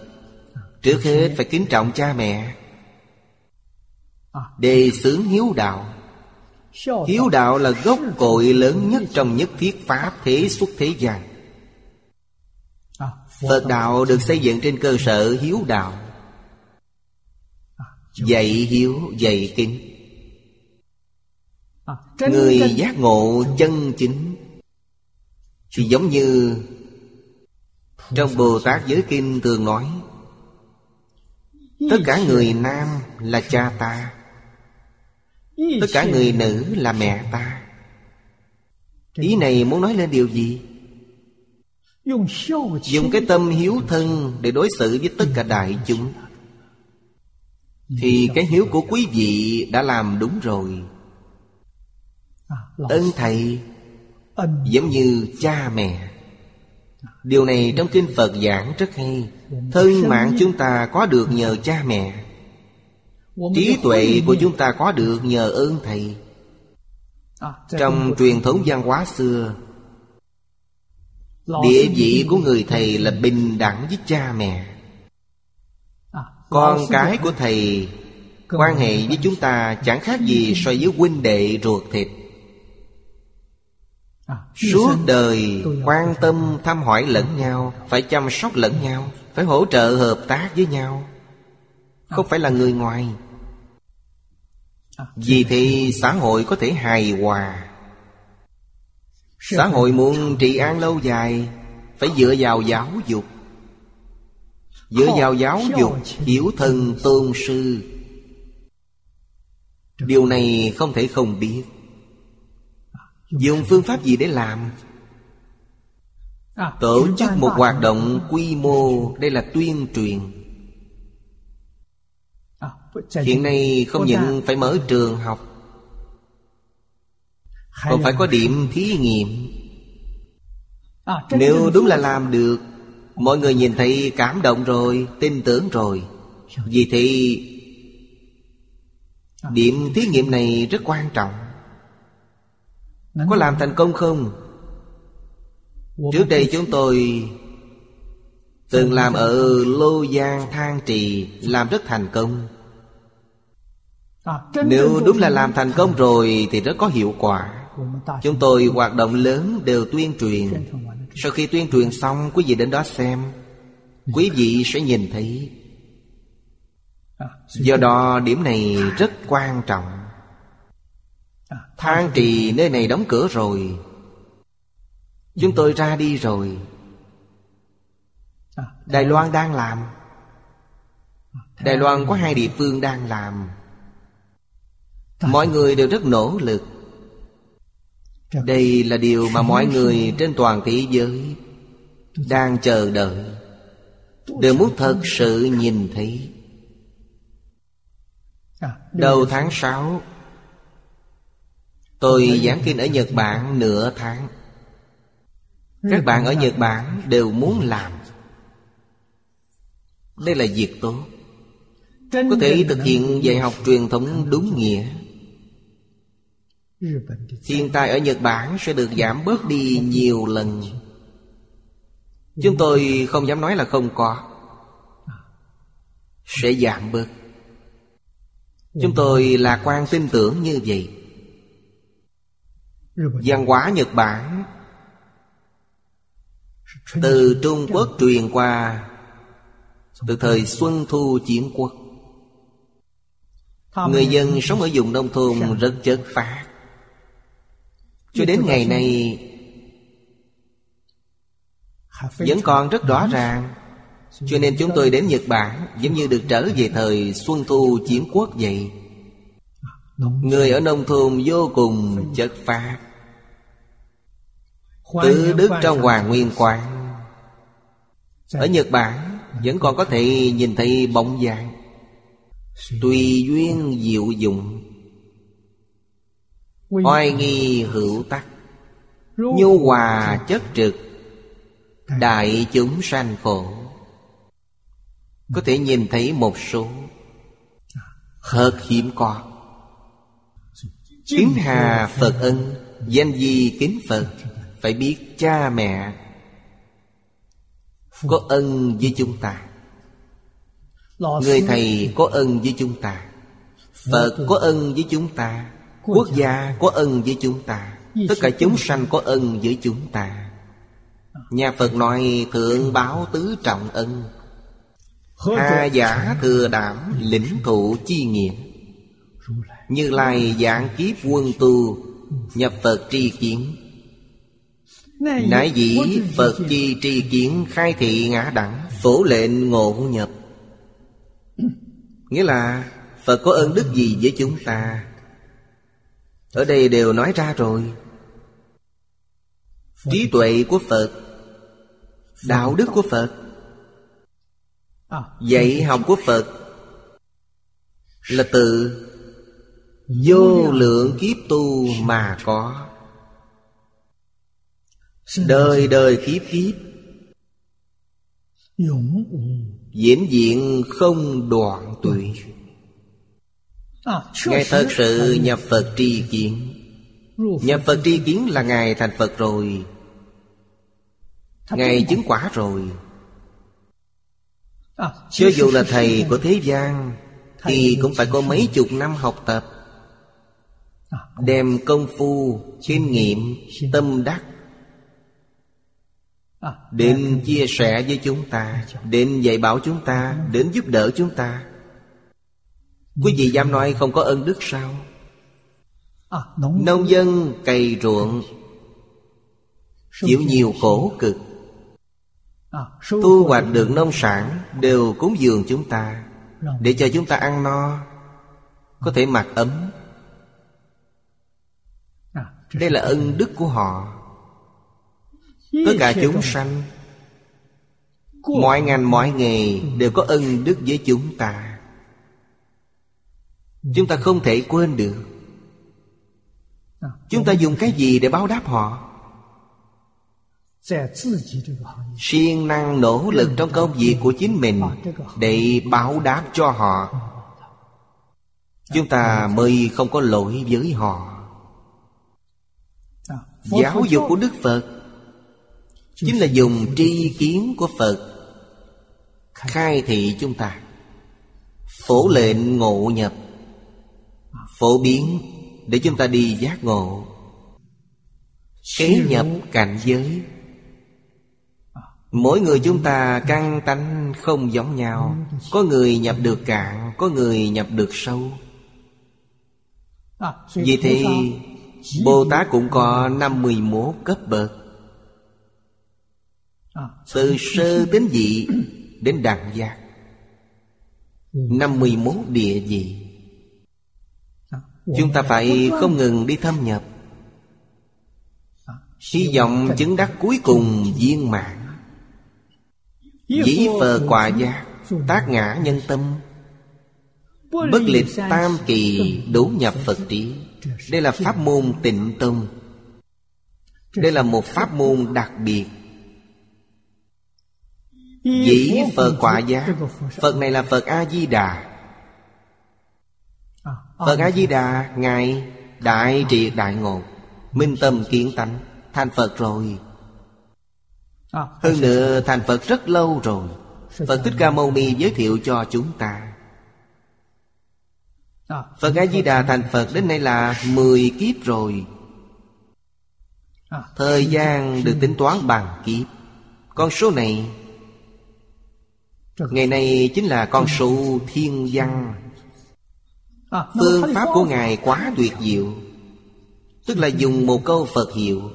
Trước hết phải kính trọng cha mẹ. Đề xướng hiếu đạo. Hiếu đạo là gốc cội lớn nhất trong nhất thiết Pháp thế xuất thế gian. Phật đạo được xây dựng trên cơ sở hiếu đạo. Dạy hiếu, dạy kính. Người giác ngộ chân chính. Thì giống như Trong Bồ Tát Giới Kinh thường nói Tất cả người nam là cha ta Tất cả người nữ là mẹ ta. Ý này muốn nói lên điều gì? Dùng cái tâm hiếu thân Để đối xử với tất cả đại chúng. Thì cái hiếu của quý vị đã làm đúng rồi Ân thầy Giống như cha mẹ. Điều này trong kinh Phật giảng rất hay. Thân mạng chúng ta có được nhờ cha mẹ. Trí tuệ của chúng ta có được nhờ ơn thầy. Trong truyền thống văn hóa xưa Địa vị của người thầy là bình đẳng với cha mẹ. Con cái của thầy Quan hệ với chúng ta chẳng khác gì so với huynh đệ ruột thịt Suốt đời quan tâm thăm hỏi lẫn nhau, Phải chăm sóc lẫn nhau, Phải hỗ trợ hợp tác với nhau. Không phải là người ngoài. Vì thì xã hội có thể hài hòa. Xã hội muốn trị an lâu dài, Phải dựa vào giáo dục. Dựa vào giáo dục, Hiểu thân, tôn sư. Điều này không thể không biết. Dùng phương pháp gì để làm? Tổ chức một hoạt động quy mô Đây là tuyên truyền. Hiện nay không những phải mở trường học Còn phải có điểm thí nghiệm. Nếu đúng là làm được Mọi người nhìn thấy cảm động rồi Tin tưởng rồi. Vì thì Điểm thí nghiệm này rất quan trọng Có làm thành công không? Trước đây chúng tôi Từng làm ở Lô Giang Thang Trì Làm rất thành công. Nếu đúng là làm thành công rồi Thì rất có hiệu quả. Chúng tôi hoạt động lớn đều tuyên truyền. Sau khi tuyên truyền xong Quý vị đến đó xem. Quý vị sẽ nhìn thấy. Do đó điểm này rất quan trọng Thang trì nơi này đóng cửa rồi. Chúng tôi ra đi rồi. Đài Loan đang làm. Đài Loan có hai địa phương đang làm. Mọi người đều rất nỗ lực. Đây là điều mà mọi người trên toàn thế giới Đang chờ đợi. Đều muốn thật sự nhìn thấy. Đầu tháng 6 Tôi giảng kinh ở Nhật Bản nửa tháng. Các bạn ở Nhật Bản đều muốn làm. Đây là việc tốt. Có thể thực hiện dạy học truyền thống đúng nghĩa. Thiên tai ở Nhật Bản sẽ được giảm bớt đi nhiều lần. Chúng tôi không dám nói là không có. Sẽ giảm bớt. Chúng tôi lạc quan tin tưởng như vậy Văn hóa Nhật Bản. Từ Trung Quốc truyền qua, Từ thời Xuân Thu Chiến Quốc. Người dân sống ở vùng nông thôn rất chất phát Cho đến ngày nay, Vẫn còn rất rõ ràng. Cho nên chúng tôi đến Nhật Bản Giống như được trở về thời Xuân Thu Chiến Quốc vậy. Người ở nông thôn vô cùng chất phát Tự đức trong Hoàng Nguyên Quang. Ở Nhật Bản Vẫn còn có thể nhìn thấy bóng dáng. Tùy duyên diệu dụng. Oai nghi hữu tắc. Nhu hòa chất trực. Đại chúng sanh khổ. Có thể nhìn thấy một số. Thật hiếm có. Kính hà Phật ân Danh di kính Phật Phải biết cha mẹ Có ân với chúng ta. Người thầy có ân với chúng ta. Phật có ân với chúng ta. Quốc gia có ân với chúng ta. Tất cả chúng sanh có ân với chúng ta. Nhà Phật nói thượng báo tứ trọng ân. Hà giả thừa đảm lĩnh thụ chi nghiệm Như lai dạng kiếp quân tu Nhập Phật tri kiến Nãi dĩ Phật chi tri kiến khai thị ngã đẳng Phổ lệnh ngộ nhập. Nghĩa là Phật có ơn đức gì với chúng ta? Ở đây đều nói ra rồi. Trí tuệ của Phật Đạo đức của Phật à, Dạy học của Phật Là từ Vô lượng kiếp tu mà có Đời đời kiếp kiếp. Diễn diện không đoạn tuyệt à, Ngài thật sự nhập Phật tri kiến. Nhập Phật tri kiến là Ngài thành Phật rồi. Ngài chứng quả rồi. À, Cho dù là thầy của thế gian Thì cũng phải có mấy chục năm học tập à, Đem công phu, kinh nghiệm, tâm đắc Đến chia sẻ với chúng ta, Đến dạy bảo chúng ta, Đến giúp đỡ chúng ta. Quý vị dám nói không có ơn đức sao? Nông dân cày ruộng, Chịu nhiều khổ cực. Thu hoạch được nông sản Đều cúng dường chúng ta, Để cho chúng ta ăn no, Có thể mặc ấm. Đây là ân đức của họ tất cả chúng sanh. Mọi ngành mọi nghề đều có ân đức với chúng ta. Chúng ta không thể quên được. Chúng ta dùng cái gì để báo đáp họ? Siêng năng nỗ lực trong công việc của chính mình để báo đáp cho họ. Chúng ta mới không có lỗi với họ. Giáo dục của đức phật chính là dùng tri kiến của phật khai thị chúng ta. Phổ lệnh ngộ nhập, phổ biến để chúng ta đi giác ngộ. Kế nhập cảnh giới. Mỗi người chúng ta căn tánh không giống nhau. Có người nhập được cạn, có người nhập được sâu. Vì thế, Bồ Tát cũng có 51 cấp bậc. Từ sơ đến dị Đến đẳng giác 51 địa vị à, Chúng ta phải không ngừng đi thâm nhập. Hy vọng chứng đắc cuối cùng viên mãn. Dĩ phờ quả giác Tác ngã nhân tâm. Bất lịch tam kỳ đủ nhập Phật trí. Đây là pháp môn tịnh tông. Đây là một pháp môn đặc biệt Dĩ Phật quả giác Phật này là Phật A-di-đà. À, Phật A-di-đà Ngài đại triệt đại ngộ Minh tâm kiến tánh Thành Phật rồi. À, Hơn nữa thành Phật rất lâu rồi. Phật Thích Ca Mâu Ni giới thiệu cho chúng ta. À, Phật A-di-đà thành Phật đến nay là 10 kiếp rồi. À, Thời gian được tính toán bằng kiếp. Con số này Ngày nay chính là con số thiên văn. À, Phương pháp của Ngài quá tuyệt diệu Tức là dùng một câu Phật hiệu.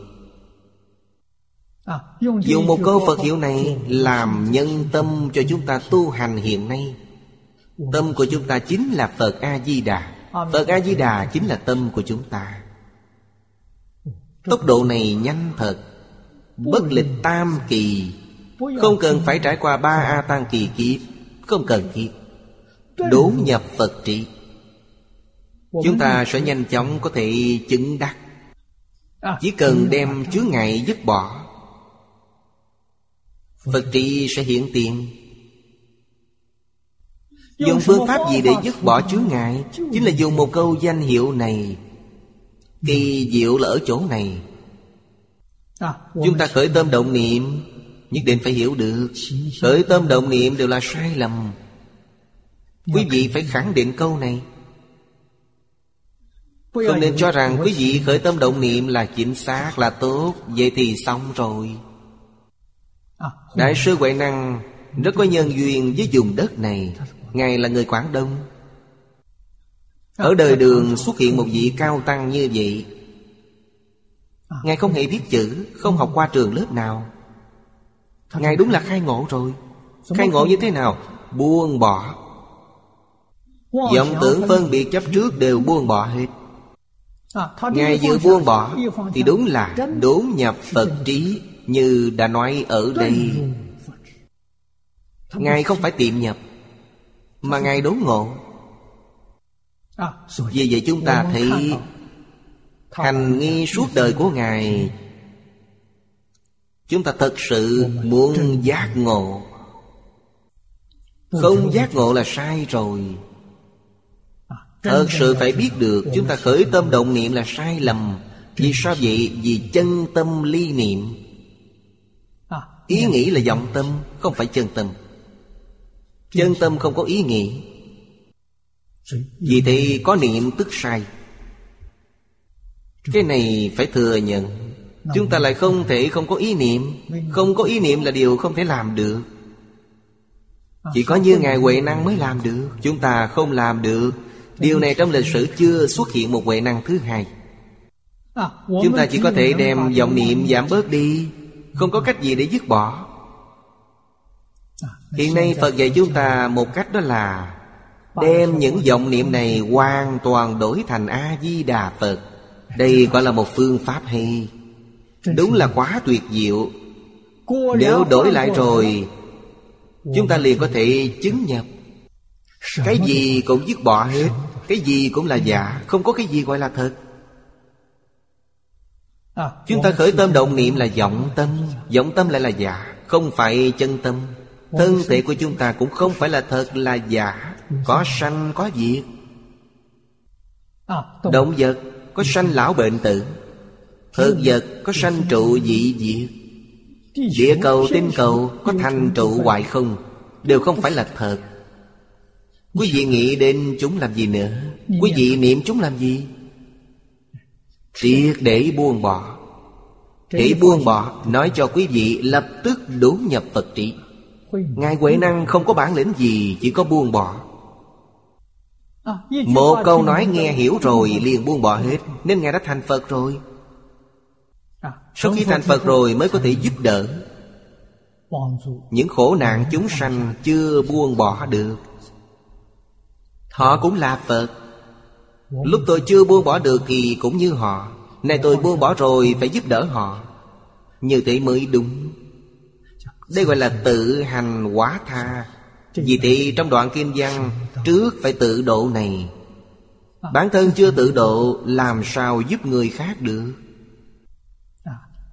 À, Dùng một câu Phật hiệu này Làm nhân tâm cho chúng ta tu hành hiện nay. Tâm của chúng ta chính là Phật A-di-đà. Phật A-di-đà chính là tâm của chúng ta. Tốc độ này nhanh thật Bất lịch tam kỳ không cần phải trải qua ba A tăng kỳ kiếp Không cần thiết. Đốn nhập Phật trị. Chúng ta sẽ nhanh chóng có thể chứng đắc. Chỉ cần đem chướng ngại dứt bỏ. Phật trị sẽ hiện tiền. Dùng phương pháp gì để dứt bỏ chướng ngại? Chính là dùng một câu danh hiệu này. Kỳ diệu là ở chỗ này. Chúng ta khởi tâm động niệm. Nhất định phải hiểu được. Khởi tâm động niệm đều là sai lầm. Quý vị phải khẳng định câu này. Không nên cho rằng quý vị khởi tâm động niệm là chính xác là tốt. Vậy thì xong rồi. À, Đại sư Huệ Năng rất có nhân duyên với vùng đất này. Ngài là người Quảng Đông. Ở đời đường xuất hiện một vị cao tăng như vậy. Ngài không hề biết chữ Không học qua trường lớp nào Ngài đúng là khai ngộ rồi. Khai ngộ như thế nào? Buông bỏ. Vọng tưởng phân biệt chấp trước đều buông bỏ hết. À, Ngài vừa buông bỏ Thì đúng là đốn nhập Phật trí Như đã nói ở đây. Ngài không phải tiệm nhập Mà Ngài đốn ngộ. À, Vì vậy chúng ta thấy Hành nghi suốt đời của Ngài Chúng ta thật sự muốn giác ngộ. Không giác ngộ là sai rồi. À, Thật sự phải biết được Chúng ta khởi tâm động niệm là sai lầm. Vì sao vậy? Vì chân tâm ly niệm. À, Ý nghĩ là vọng tâm Không phải chân tâm. Chân tâm không có ý nghĩ. Vì thế có niệm tức sai. Cái này phải thừa nhận Chúng ta lại không thể không có ý niệm. Không có ý niệm là điều không thể làm được. Chỉ có như Ngài Huệ Năng mới làm được. Chúng ta không làm được. Điều này trong lịch sử chưa xuất hiện một Huệ Năng thứ hai. Chúng ta chỉ có thể đem vọng niệm giảm bớt đi. Không có cách gì để dứt bỏ. Hiện nay Phật dạy chúng ta một cách đó là Đem những vọng niệm này hoàn toàn đổi thành A-di-đà Phật. Đây gọi là một phương pháp hay. Đúng là quá tuyệt diệu. Nếu đổi lại rồi Chúng ta liền có thể chứng nhập. Cái gì cũng dứt bỏ hết Cái gì cũng là giả Không có cái gì gọi là thật. À, Chúng ta khởi tâm động niệm là vọng tâm Vọng tâm lại là giả Không phải chân tâm. Thân thể của chúng ta cũng không phải là thật là giả Có sanh có diệt. À, Động vật có sanh lão bệnh tử Thực vật có sanh trụ dị diệt. Địa cầu, tinh cầu có thành trụ hoại không, Đều không phải là thật. Quý vị nghĩ đến chúng làm gì nữa? Quý vị niệm chúng làm gì? Triệt để buông bỏ. Để buông bỏ, Nói cho quý vị lập tức đủ nhập Phật trị. Ngài Huệ Năng không có bản lĩnh gì, Chỉ có buông bỏ. Một câu nói nghe hiểu rồi liền buông bỏ hết, Nên Ngài đã thành Phật rồi. Sau khi thành Phật rồi mới có thể giúp đỡ. Những khổ nạn chúng sanh chưa buông bỏ được. Họ cũng là Phật. Lúc tôi chưa buông bỏ được thì cũng như họ. Này tôi buông bỏ rồi phải giúp đỡ họ. Như thế mới đúng. Đây gọi là tự hành hóa tha. Vì thế trong đoạn kinh văn Trước phải tự độ này. Bản thân chưa tự độ Làm sao giúp người khác được